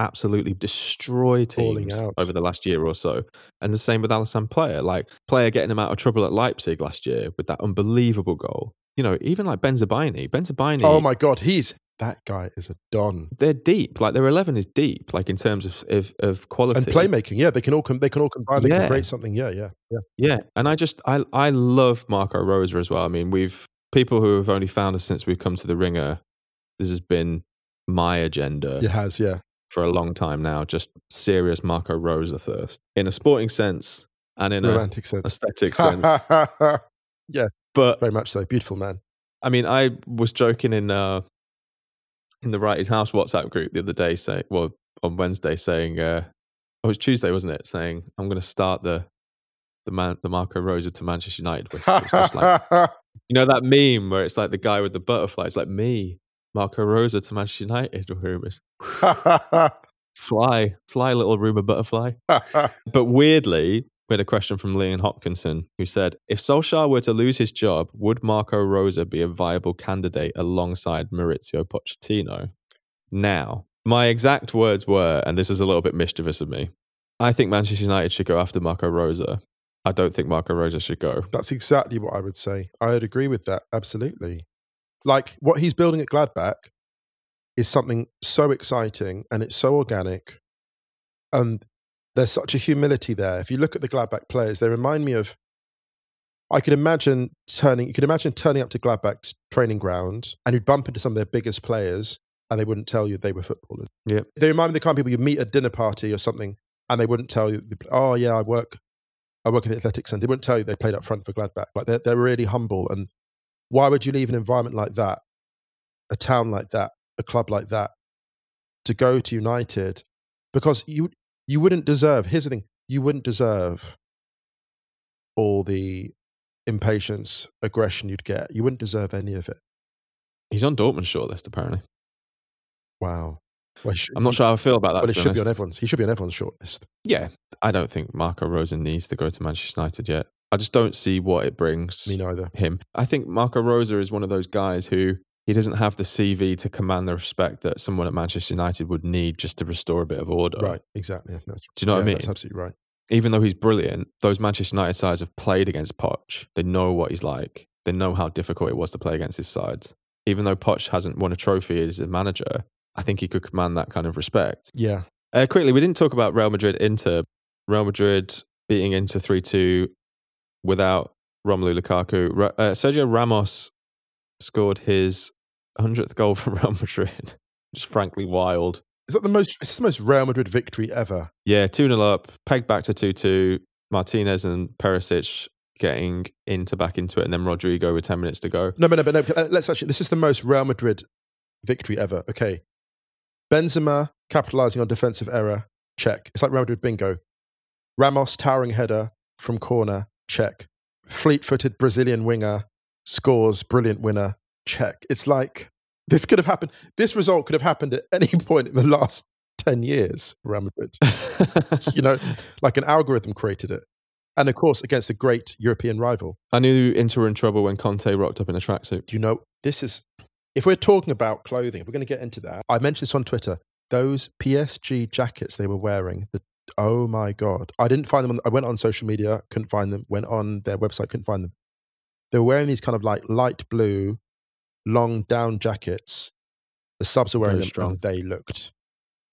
absolutely destroy teams over the last year or so. And the same with Alassane Pléa. Like Pléa getting him out of trouble at Leipzig last year with that unbelievable goal. You know, even like Bensebaini. Bensebaini, Oh my God. He's that guy is a don. they're deep. Like their 11 is deep, like in terms of, of, of quality. And playmaking. Yeah. They can all com- they can all combine. They Yeah. can create something. Yeah. Yeah. Yeah. Yeah, and I just I I love Marco Rose as well. I mean, we've people who have only found us since we've come to the ringer. This has been my agenda It has. Yeah. for a long time now. Just serious Marco Rose thirst in a sporting sense and in a Romantic sense. aesthetic sense. yes. But Very much so. Beautiful man. I mean, I was joking in uh in the Writers House WhatsApp group the other day, saying, well, on Wednesday, saying, uh, oh, it was Tuesday, wasn't it? Saying, I'm going to start the the man the Marco Rose to Manchester United. whistle." Like, You know that meme where it's like the guy with the butterfly. It's like me, Marco Rose to Manchester United. Or whoever it is. Fly, fly, little rumor butterfly. But weirdly, we had a question from Leon Hopkinson who said, if Solskjaer were to lose his job, would Marco Rose be a viable candidate alongside Maurizio Pochettino? Now, my exact words were, and this is a little bit mischievous of me, I think Manchester United should go after Marco Rose. I don't think Marco Rose should go. That's exactly what I would say. I would agree with that. Absolutely. Like what he's building at Gladbach is something so exciting and it's so organic. And there's such a humility there. If you look at the Gladbach players, they remind me of I could imagine turning you could imagine turning up to Gladbach's training ground and you'd bump into some of their biggest players and they wouldn't tell you they were footballers. Yep. They remind me of the kind of people you meet at dinner party or something and they wouldn't tell you, oh yeah, I work I work in the athletics centre. They wouldn't tell you they played up front for Gladbach. Like they're, they're really humble. And why would you leave an environment like that, a town like that, a club like that, to go to United? Because you you wouldn't deserve. Here's the thing: you wouldn't deserve all the impatience, aggression you'd get. You wouldn't deserve any of it. He's on Dortmund's shortlist, apparently. Wow. Well, should- I'm not sure how I feel about that. Well, to it should be on everyone's. He should be on everyone's shortlist. Yeah, I don't think Marco Rose needs to go to Manchester United yet. I just don't see what it brings Me neither. him. I think Marco Rose is one of those guys who he doesn't have the CV to command the respect that someone at Manchester United would need just to restore a bit of order. Right. Exactly. That's, Do you know what I mean? That's absolutely right. Even though he's brilliant, those Manchester United sides have played against Poch. They know what he's like. They know how difficult it was to play against his sides. Even though Poch hasn't won a trophy as a manager, I think he could command that kind of respect. Yeah. Uh, quickly, we didn't talk about Real Madrid Inter. Real Madrid beating Inter 3 2 without Romelu Lukaku. Uh, Sergio Ramos scored his 100th goal for Real Madrid. Just frankly wild. Is that the most? It's the most Real Madrid victory ever. Yeah, 2 0 up, pegged back to 2 2. Martinez and Perisic getting into back into it, and then Rodrygo with 10 minutes to go. No, but no, but no. uh, Let's actually. This is the most Real Madrid victory ever. Okay, Benzema capitalizing on defensive error. Check. It's like Real Madrid bingo. Ramos towering header from corner. Check. Fleet-footed Brazilian winger scores. Brilliant winner. Check. It's like this could have happened. This result could have happened at any point in the last ten years. Real Madrid. you know, like an algorithm created it. And of course, against a great European rival. I knew Inter were in trouble when Conte rocked up in a tracksuit. Do you know this is if we're talking about clothing, we're going to get into that. I mentioned this on Twitter. Those PSG jackets they were wearing, the oh my god, I didn't find them. On, I went on social media, couldn't find them. Went on their website, couldn't find them. They were wearing these kind of like light blue, long down jackets. The subs were wearing Very them, strong. and they looked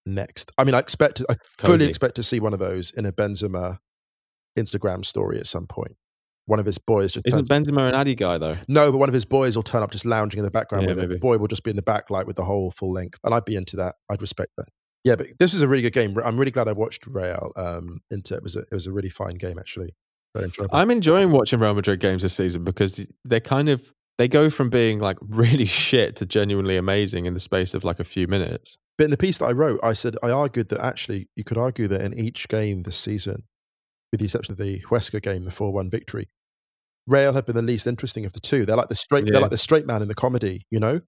next. I mean, I expect, I fully Cozy. expect to see one of those in a Benzema Instagram story at some point. one of his boys just Isn't turns- Benzema an Addy guy though? no, but one of his boys will turn up just lounging in the background Yeah, with it. maybe. Boy will just be in the backlight with the whole full length, and I'd be into that. I'd respect that. Yeah, but this was a really good game. I'm really glad I watched Real um, Inter. It was a, it was a really fine game actually. Very enjoyable. I'm enjoying watching Real Madrid games this season because they're kind of they go from being like really shit to genuinely amazing in the space of like a few minutes. But in the piece that I wrote, I said I argued that actually you could argue that in each game this season, with the exception of the Huesca game, the four-one victory, Real have been the least interesting of the two. They're like the straight. Yeah. They're like the straight man in the comedy. You know.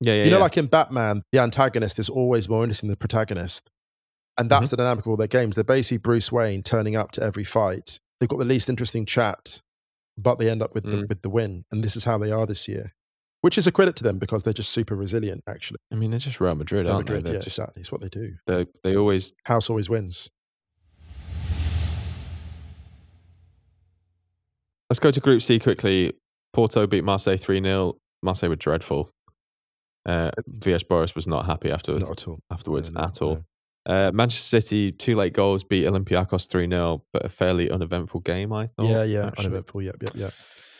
Yeah, yeah. you know, yeah. like in Batman, the antagonist is always more interesting than the protagonist, and that's Mm-hmm. the dynamic of all their games. They're basically Bruce Wayne turning up to every fight. They've got the least interesting chat, but they end up with the, Mm. with the win, and this is how they are this year. Which is a credit to them because they're just super resilient. Actually, I mean, they're just Real Madrid, Real aren't Madrid, they? Yeah, just exactly. It's what they do. they they always House always wins. Let's go to Group C quickly. Porto beat Marseille 3 0. Marseille were dreadful. Uh, Villas-Boas was not happy after, Not at all. afterwards No, no, at all. no. Uh, Manchester City, two late goals, beat Olympiacos 3 0, but a fairly uneventful game, I thought. yeah, yeah, actually. uneventful. Yep, yep, yep.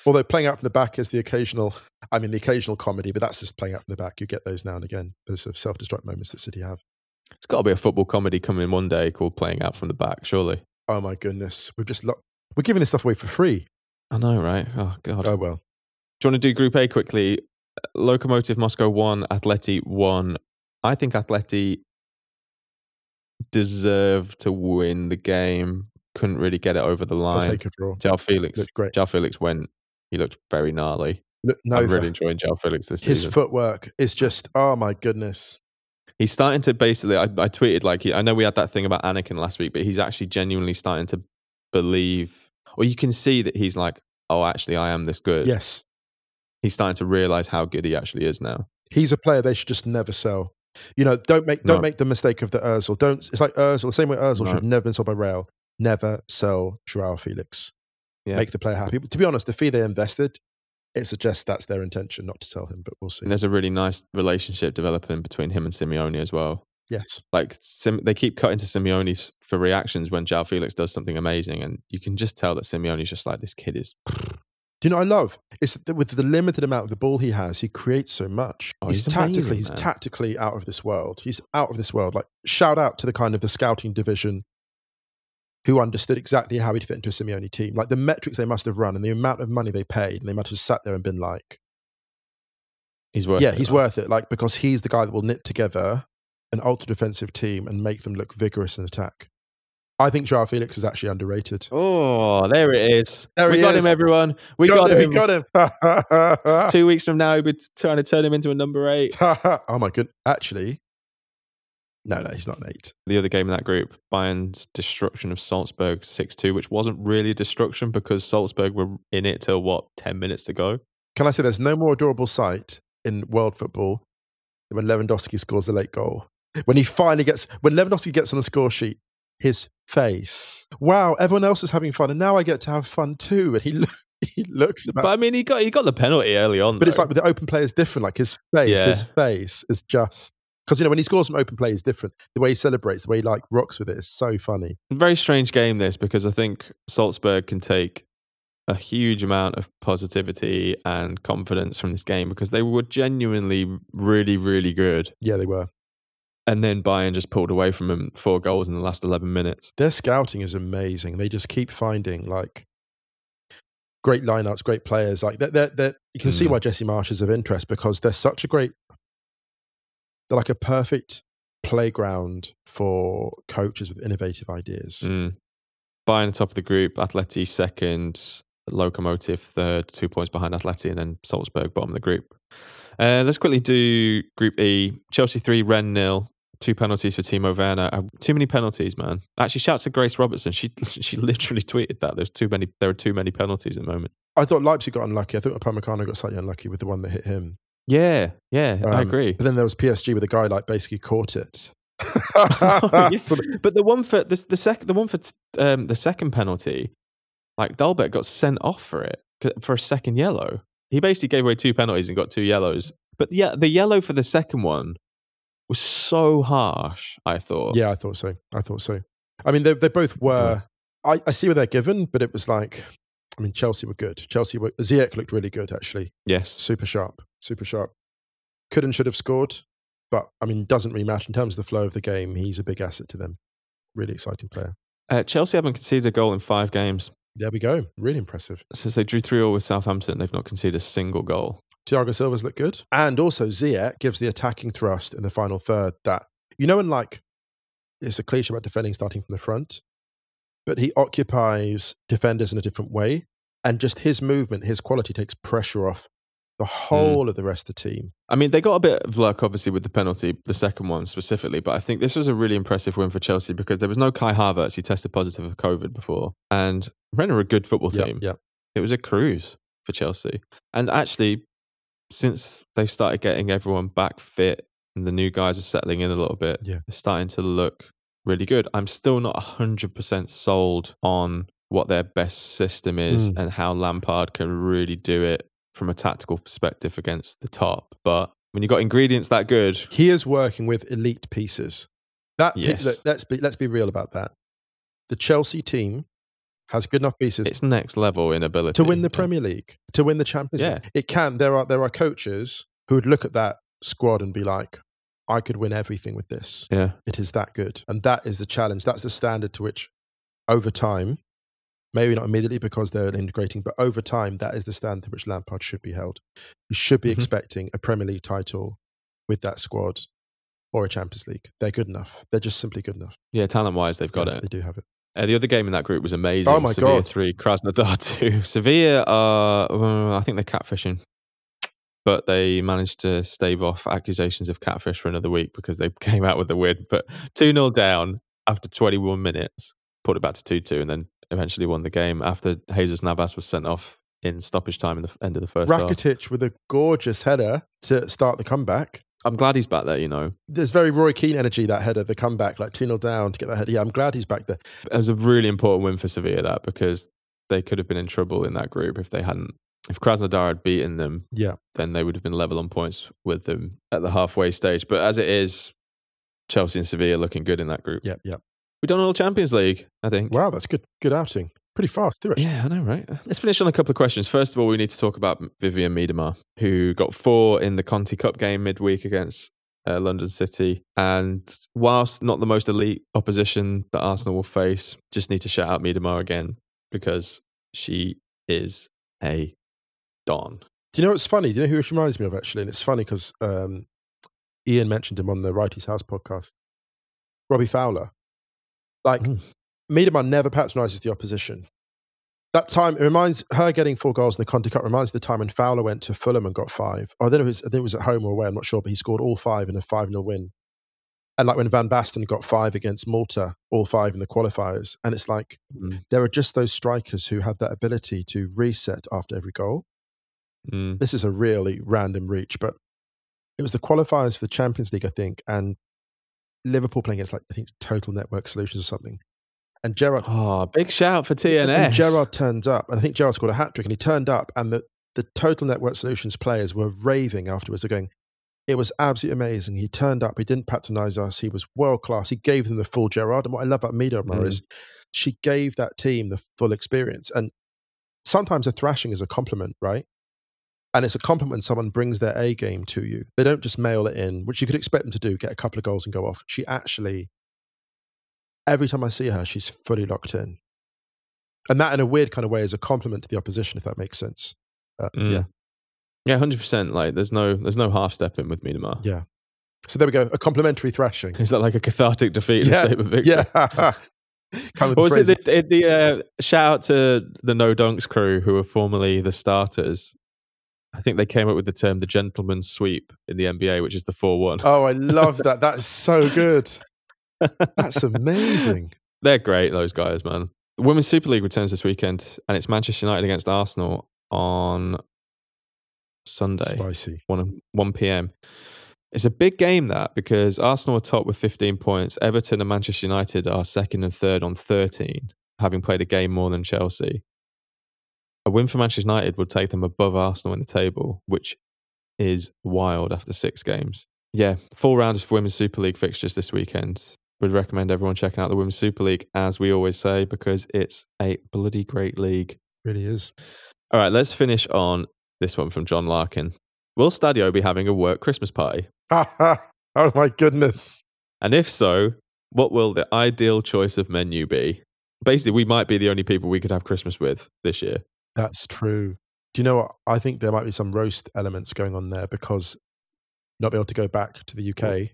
Although playing out from the back is the occasional, I mean, the occasional comedy, but that's just playing out from the back. You get those now and again. Those sort of self-destruct moments that City have. It's got to be a football comedy coming one day called Playing Out from the Back, surely. Oh my goodness, we've just lo- we're giving this stuff away for free. I know, right? Oh, God. Oh well. Do you want to do Group A quickly? Lokomotiv Moscow 1, Atleti 1. I think Atleti deserved to win the game. Couldn't really get it over the line. take a draw. Joao Felix. Great. Joao Felix went. He looked very gnarly. Look, I'm really enjoying Joao Felix this his season. His footwork is just oh my goodness. he's starting to basically. I, I tweeted like I know we had that thing about Anakin last week, but he's actually genuinely starting to believe, or you can see that he's like, oh, actually, I am this good. Yes, He's starting to realize how good he actually is now. he's a player they should just never sell. You know, don't make don't No. make the mistake of the Özil. Don't. It's like Özil. The same way Özil No. should have never been sold by Real. Never sell Joao Felix. Yeah. Make the player happy. But To be honest, the fee they invested, it suggests that's their intention, not to sell him. But we'll see. And there's a really nice relationship developing between him and Simeone as well. Yes. Like Sim, they keep cutting to Simeone for reactions when Joao Felix does something amazing, and you can just tell that Simeone's just like this kid is. Do you know what I love? It's that with the limited amount of the ball he has, he creates so much. Oh, he's, he's tactically, he's man. tactically out of this world. He's out of this world. Like shout out to the kind of the scouting division who understood exactly how he'd fit into a Simeone team. Like the metrics they must have run and the amount of money they paid, and they must have sat there and been like, He's worth. yeah, it, he's man. worth it. Like because he's the guy that will knit together an ultra defensive team and make them look vigorous in attack. I think Joao Felix is actually underrated. Oh, there it is. There we got is. him, everyone. We got, him. We got him. Two weeks from now, we'll be trying to turn him into a number eight. oh my good. Actually, no, no, he's not an eight. The other game in that group, Bayern's destruction of Salzburg 6 2, which wasn't really a destruction because Salzburg were in it till what, 10 minutes to go? Can I say there's no more adorable sight in world football than when Lewandowski scores a late goal. When he finally gets, when Lewandowski gets on the score sheet, his face. Wow, everyone else is having fun, and now I get to have fun too. And he lo- he looks about. But I mean, he got he got the penalty early on. But it's like with the open play is different. Like his face, Yeah. his face is just because you know when he scores from open play is different. The way he celebrates, the way he like rocks with it is so funny. very strange game this because I think Salzburg can take a huge amount of positivity and confidence from this game because they were genuinely really really good Yeah, they were. And then Bayern just pulled away from them four goals in the last 11 minutes. Their scouting is amazing. They just keep finding like great lineups, great players. Like they're, they're, they're, you can see Mm. why Jesse Marsch is of interest because they're such a great. They're like a perfect playground for coaches with innovative ideas. Mm. Bayern top of the group, Atleti second, Lokomotiv third, two points behind Atleti, and then Salzburg bottom of the group. Uh, let's quickly do Group E. Chelsea three, Rennes nil. Two penalties for Timo Werner. Uh, too many penalties, man. Actually, shout to Grace Robertson. She she literally tweeted that. There's too many. There are too many penalties at the moment. I thought Leipzig got unlucky. I thought Upamecano got slightly unlucky with the one that hit him. Yeah, yeah, I Um, agree. But then there was PSG with a guy like basically caught it. Yes, but the one for the the second the one for um, the second penalty, like Dalbert got sent off for it for a second yellow. He basically gave away two penalties and got two yellows. But yeah, the yellow for the second one was so harsh. I thought. Yeah, I thought so. I thought so. I mean, they, they both were. I, I see what they're given, but it was like, I mean, Chelsea were good. Chelsea were, Ziyech looked really good, actually. Yes. Super sharp, super sharp. Could and should have scored, but I mean, doesn't really matter in terms of the flow of the game. He's a big asset to them. Really exciting player. Uh, Chelsea haven't conceded a goal in five games. There we go. Really impressive. Since they drew 3 0 with Southampton, they've not conceded a single goal. Thiago Silva's look good. And also Ziyech gives the attacking thrust in the final third that, you know, in like, it's a cliche about defending starting from the front, but he occupies defenders in a different way. And just his movement, his quality takes pressure off the hmm. whole of the rest of the team. I mean, they got a bit of luck, obviously, with the penalty, the second one specifically, but I think this was a really impressive win for Chelsea because there was no Kai Havertz. He tested positive for COVID before. And Rennes are a good football Yeah, team. yeah. It was a cruise for Chelsea. And actually, since they've started getting everyone back fit and the new guys are settling in a little bit, Yeah. they're starting to look really good. I'm still not 100% sold on what their best system is Mm. and how Lampard can really do it from a tactical perspective against the top. But when you've got ingredients that good, He is working with elite pieces. That Yes. look, let's be let's be real about that. The Chelsea team has good enough pieces it's next level in ability. to win the Premier League, to win the Champions Yeah. League. It can. There are there are coaches who would look at that squad and be like, I could win everything with this. Yeah. It is that good. And that is the challenge. That's the standard to which over time, maybe not immediately because they're integrating, but over time, that is the standard to which Lampard should be held. You should be Mhm. expecting a Premier League title with that squad or a Champions League. They're good enough. They're just simply good enough. Yeah, talent wise, they've got Yeah, it. They do have it. Uh, the other game in that group was amazing. Oh my Sevilla God. 3, Krasnodar 2. Sevilla are, uh, I think they're catfishing, but they managed to stave off accusations of catfish for another week because they came out with the win. But 2 0 down after 21 minutes, put it back to 2 2, and then eventually won the game after Jesus Navas was sent off in stoppage time in the end of the first half. Rakitic with a gorgeous header to start the comeback. I'm glad he's back there, you know. There's very Roy Keane energy, that header, the comeback, like 2 0 down to get that header. Yeah, I'm glad he's back there. It was a really important win for Sevilla, that, because they could have been in trouble in that group if they hadn't. If Krasnodar had beaten them, Yeah. then they would have been level on points with them at the halfway stage. But as it is, Chelsea and Sevilla looking good in that group. Yeah, yeah. We've done all Champions League, I think. Wow, that's good. Good outing. Pretty fast, too, actually. Yeah, I know, right? Let's finish on a couple of questions. First of all, we need to talk about Vivianne Miedema, who got four in the Conti Cup game midweek against uh, London City. And whilst not the most elite opposition that Arsenal will face, just need to shout out Miedema again because she is a don. Do you know what's funny? Do you know who she reminds me of, actually? And it's funny because um, Ian mentioned him on the Righty's House podcast. Robbie Fowler. Like, Mm. Miedema never patronises the opposition. That time, it reminds her getting four goals in the Conti Cup reminds the time when Fowler went to Fulham and got five. Or I don't know if it was, I think it was at home or away, I'm not sure, but he scored all five in a 5 0 win. And like when Van Basten got five against Malta, all five in the qualifiers. And it's like, Mm. there are just those strikers who have that ability to reset after every goal. Mm. This is a really random reach, but it was the qualifiers for the Champions League, I think, and Liverpool playing against like I think Total Network Solutions or something. And Gerrard Oh, big shout for TNS. and Gerrard turned up, and I think Gerrard scored a hat trick, and he turned up, and the the Total Network Solutions players were raving afterwards. They're going, it was absolutely amazing. He turned up, he didn't patronize us, he was world class. He gave them the full Gerrard. And what I love about Mida Mm. is she gave that team the full experience. And sometimes a thrashing is a compliment, right? And it's a compliment when someone brings their A game to you. They don't just mail it in, which you could expect them to do, get a couple of goals and go off. She actually, every time I see her, she's fully locked in. And that, in a weird kind of way, is a compliment to the opposition, if that makes sense. Uh, Mm. Yeah. Yeah, hundred percent. Like, there's no, there's no half stepping with Miedema. Yeah. So there we go. A complimentary thrashing. Is that like a cathartic defeat Yeah, instead of victory? Yeah. Kind of was it? The, the uh, shout out to the No Dunks crew, who were formerly the starters. I think they came up with the term the gentleman's sweep in the NBA, which is the 4 1. Oh, I love that. That's so good. That's amazing. They're great, those guys, man. Women's Super League returns this weekend, and it's Manchester United against Arsenal on Sunday. Spicy. 1, 1 p.m. It's a big game that because Arsenal are top with 15 points. Everton and Manchester United are second and third on 13, having played a game more than Chelsea. A win for Manchester United would take them above Arsenal in the table, which is wild after six games. Yeah, full round of Women's Super League fixtures this weekend. Would recommend everyone checking out the Women's Super League, as we always say, because it's a bloody great league. Really is. All right, let's finish on this one from John Larkin. Will Stadio be having a work Christmas party? oh my goodness. And if so, what will the ideal choice of menu be? Basically, we might be the only people we could have Christmas with this year. That's true. Do you know what? I think there might be some roast elements going on there because not be able to go back to the UK.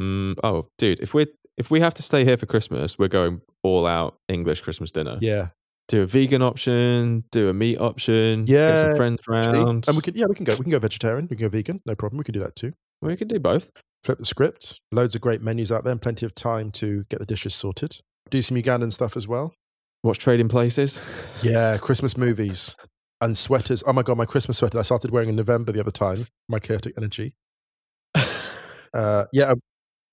Mm, oh, dude, if we if we have to stay here for Christmas, we're going all out English Christmas dinner. Yeah, Do a vegan option, do a meat option, Yeah. get some friends round. and we can yeah we can go we can go vegetarian, we can go vegan, no problem. We can do that too. we can do both. Flip the script. Loads of great menus out there, and plenty of time to get the dishes sorted. Do some Ugandan stuff as well. Watch Trading Places. Yeah, Christmas movies and sweaters. Oh my god, my Christmas sweater I started wearing in November the other time. My chaotic energy. Uh, yeah, um,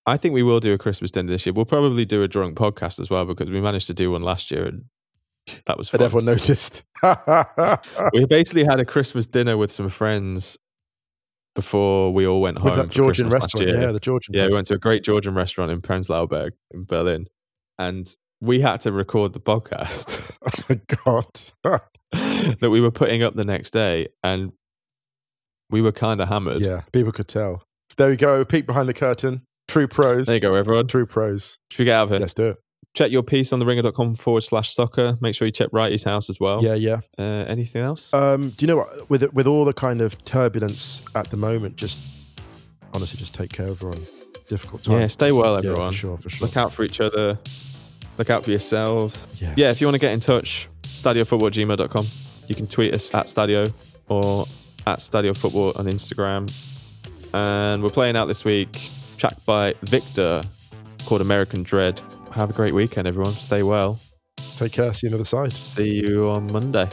I think we will do a Christmas dinner this year. We'll probably do a drunk podcast as well because we managed to do one last year and that was and everyone noticed. we basically had a Christmas dinner with some friends before we all went home. With that Georgian Christmas restaurant, yeah, the Georgian. Yeah, we went to a great Georgian restaurant in Prenzlauer Berg in Berlin, and we had to record the podcast Oh my god. that we were putting up the next day, and we were kind of hammered. yeah, people could tell. There we go. Peek behind the curtain. True pros. There you go, everyone. True pros. Should we get out of here? Let's do it. Check your piece on the ringer.com forward slash soccer. Make sure you check Righty's house as well. Yeah, yeah. Uh, anything else? Um, do you know what? With with all the kind of turbulence at the moment, just honestly, just take care of everyone. Difficult time. yeah, stay well, Yeah, everyone. for sure, for sure. Look out for each other. Look out for yourselves. Yeah. Yeah, if you want to get in touch, stadiofootball@gmail.com. You can tweet us at Stadio or at Stadio Football on Instagram. And we're playing out this week, tracked by Victor, called American Dread. Have a great weekend, everyone. Stay well. Take care. See you on the other side. See you on Monday.